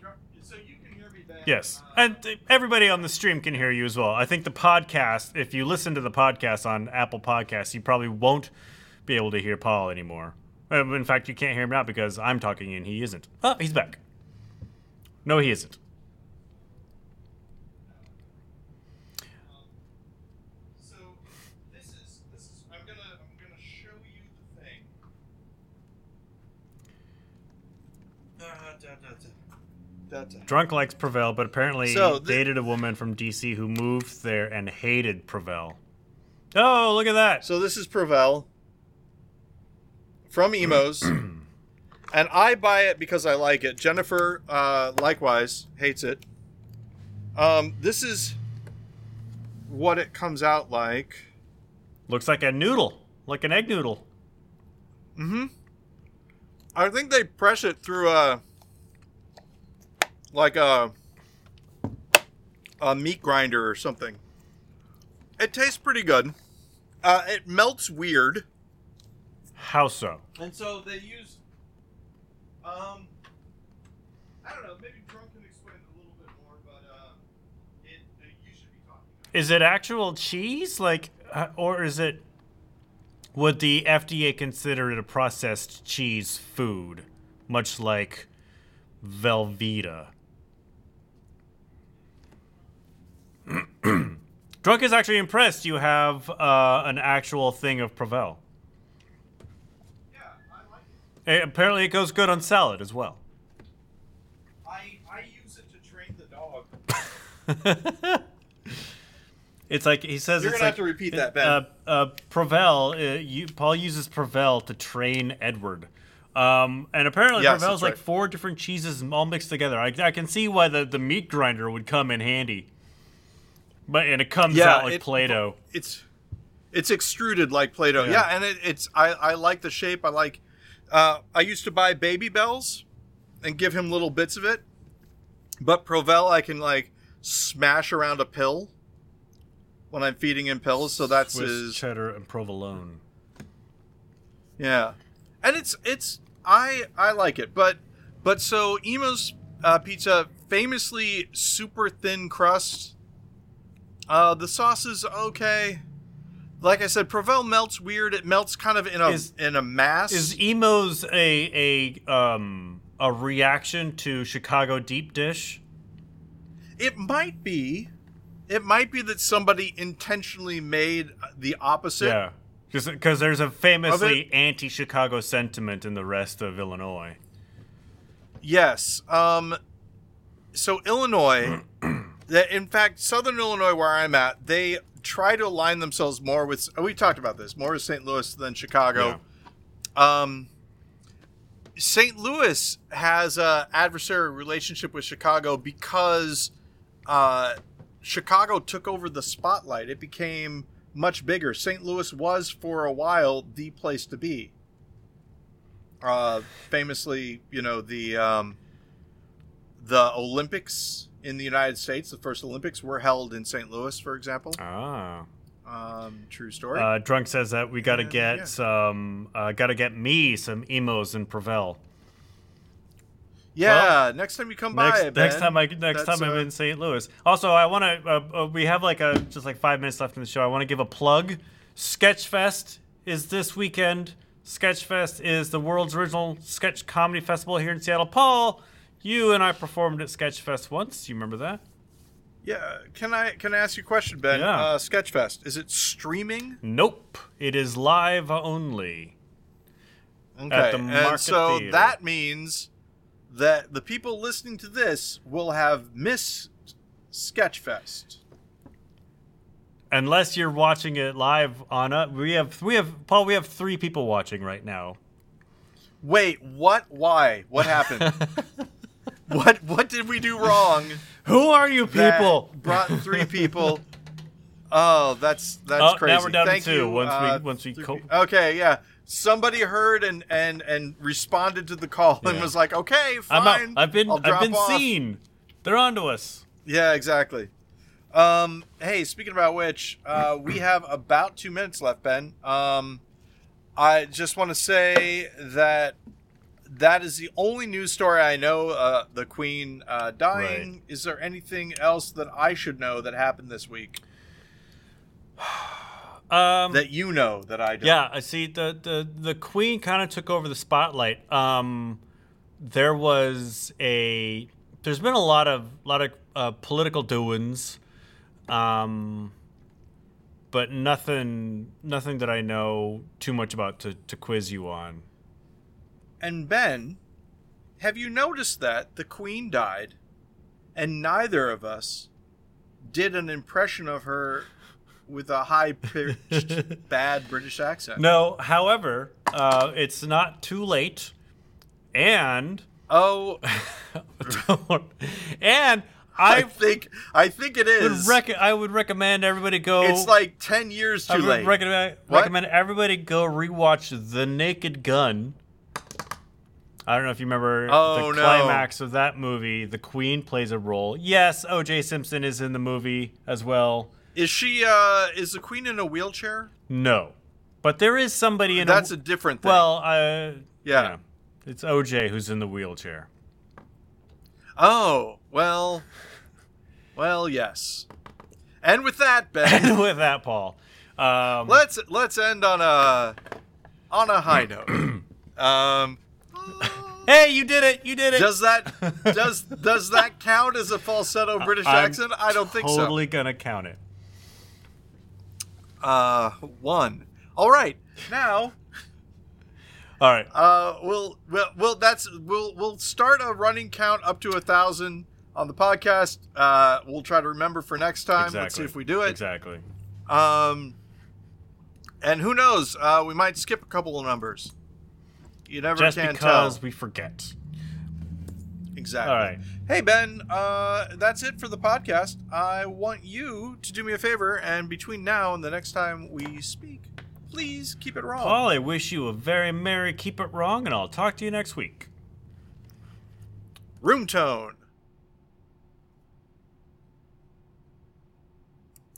S1: drunk, so you can hear me. Ben.
S2: Yes,
S1: Uh,
S2: and everybody on the stream can hear you as well. I think the podcast, if you listen to the podcast on Apple Podcasts, you probably won't be able to hear Paul anymore. Uh, In fact, you can't hear him now because I'm talking and he isn't. Oh, he's back. No, he isn't.
S1: so this is this is. I'm gonna I'm gonna show you the thing. Uh, da, da, Da, da.
S2: Drunk likes Provel, but apparently
S1: So, thi-
S2: dated a woman from DC who moved there and hated Provel. Oh, look at that.
S1: So this is Provel from Imo's, and I buy it because I like it. Jennifer, uh, likewise, hates it. Um, this is what it comes out like.
S2: Looks like a noodle, like an egg noodle.
S1: Mm-hmm. I think they press it through a like a a meat grinder or something. It tastes pretty good. Uh, it melts weird,
S2: How so?
S1: and so they use. Um, I don't know. Maybe drunk can explain a little bit more, but uh, it, it you should be talking.
S2: Is it actual cheese, like, uh, or is it? Would the FDA consider it a processed cheese food, much like Velveeta? Drunk is actually impressed. You have uh, an actual thing of Provel.
S1: Yeah, I like
S2: Eh, apparently, it goes good on salad as well.
S1: I I use it to train the dog.
S2: It's like he says.
S1: You're
S2: it's
S1: gonna have to repeat
S2: it-
S1: that, Ben.
S2: Uh, uh, Provel, uh, you, Paul uses Provel to train Edward. Um, and apparently,
S1: Yes,
S2: Provel's
S1: that's
S2: like
S1: right.
S2: four different cheeses all mixed together. I, I can see why the, the meat grinder would come in handy. But and it comes
S1: Yeah,
S2: out like
S1: it-
S2: Play-Doh.
S1: It's it's extruded like Play-Doh.
S2: Yeah.
S1: Yeah, and it, it's I I like the shape. I like. Uh, I used to buy baby bells, and give him little bits of it. But Provel, I can like smash around a pill when I'm feeding him pills. So that's
S2: Swiss
S1: his.
S2: cheddar and provolone.
S1: Yeah, and it's it's I I like it, but but so Imo's uh, pizza famously super thin crust. Uh, the sauce is okay. Like I said, Provel melts weird. It melts kind of in a
S2: Is-
S1: in a mass.
S2: Is Imo's a a um a reaction to Chicago deep dish?
S1: it might be, it might be that somebody intentionally made the opposite.
S2: Yeah. Because there's a famously anti-Chicago sentiment in the rest of Illinois.
S1: Yes. Um, so Illinois, that in fact, Southern Illinois, where I'm at, they try to align themselves more with. We talked about this more with St. Louis than Chicago. Um, St. Louis has a adversarial relationship with Chicago because uh, Chicago took over the spotlight. It became much bigger. St. Louis was for a while the place to be. Uh, famously, you know the um, the Olympics in the United States, the first Olympics were held in St. Louis, for example.
S2: Ah.
S1: Um, true story.
S2: Uh, Drunk says that we got to get
S1: yeah.
S2: some, uh, got to get me some Imo's in Provel.
S1: yeah, next time you come by,
S2: Next,
S1: Ben,
S2: next time I next time I'm
S1: uh,
S2: in St. Louis. Also, I want to. Uh, uh, we have like a just like five minutes left in the show. I want to give a plug. Sketchfest is this weekend. Sketchfest is the world's original sketch comedy festival here in Seattle. Paul, you and I performed at Sketchfest once. You remember that?
S1: Yeah, can I can I ask you a question, Ben?
S2: Yeah.
S1: Uh, Sketchfest is it streaming?
S2: Nope. It is live only.
S1: Okay,
S2: the
S1: and so
S2: Theater.
S1: that means that the people listening to this will have missed Sketchfest.
S2: Unless you're watching it live on a, we have we have Paul. We have three people watching right now.
S1: Wait, what? Why? What happened? what What did we do wrong?
S2: Who are you
S1: that
S2: people?
S1: brought three people. Oh, that's that's
S2: Oh, now
S1: crazy.
S2: we're down to
S1: Thank
S2: two,
S1: you.
S2: once we-
S1: uh,
S2: once we
S1: three
S2: co-
S1: okay, yeah. Somebody heard and and and responded to the call and was like, "Okay,
S2: I'm
S1: fine.
S2: out. I've been
S1: I'll
S2: I've been
S1: off."
S2: seen. They're onto us.
S1: Yeah, exactly. Um, hey, speaking about which, uh, we have about two minutes left, Ben. Um, I just want to say that that is the only news story I know. Uh, the Queen uh, dying. Is there anything else that I should know that happened this week
S2: Um,
S1: that you know that I don't?
S2: yeah, I see. The the the Queen kind of took over the spotlight. Um, there was a. There's been a lot of lot of uh, political doings, um, but nothing nothing that I know too much about to to quiz you on.
S1: And Ben, have you noticed that the Queen died, and neither of us did an impression of her with a high pitched bad British accent?
S2: No, however, uh, it's not too late, and
S1: Oh,
S2: and
S1: I
S2: I
S1: think I think it is.
S2: would rec- I would recommend everybody go.
S1: it's like ten years too
S2: I would
S1: late.
S2: recommend recommend everybody go rewatch The Naked Gun. I don't know if you remember
S1: Oh,
S2: the
S1: no.
S2: climax of that movie. The Queen plays a role. Yes, O.J. Simpson is in the movie as well.
S1: is she? uh Is the Queen in a wheelchair?
S2: No, but there is somebody in.
S1: That's
S2: a,
S1: a different thing.
S2: well, uh,
S1: Yeah.
S2: it's O.J. who's in the wheelchair.
S1: oh well, well yes. And with that, Ben,
S2: And with that, Paul, um,
S1: let's let's end on a on a high note. Um,
S2: hey, you did it! You did it!
S1: does that does does that count as a falsetto British
S2: I'm
S1: accent? I don't think so.
S2: totally gonna count it.
S1: Uh, one. All right. Now,
S2: All right.
S1: Uh, we'll, we'll, we'll, that's, we'll, we'll start a running count up to a thousand on the podcast. Uh, we'll try to remember for next time.
S2: exactly.
S1: Let's see if we do it.
S2: Exactly.
S1: Um, and who knows? Uh, we might skip a couple of numbers. You never
S2: Just
S1: can
S2: because
S1: tell.
S2: we forget.
S1: Exactly.
S2: All right.
S1: Hey Ben, uh, that's it for the podcast. I want you to do me a favor, and between now and the next time we speak, please keep it wrong.
S2: Paul, I wish you a very merry keep it wrong, and I'll talk to you next week.
S1: Room tone.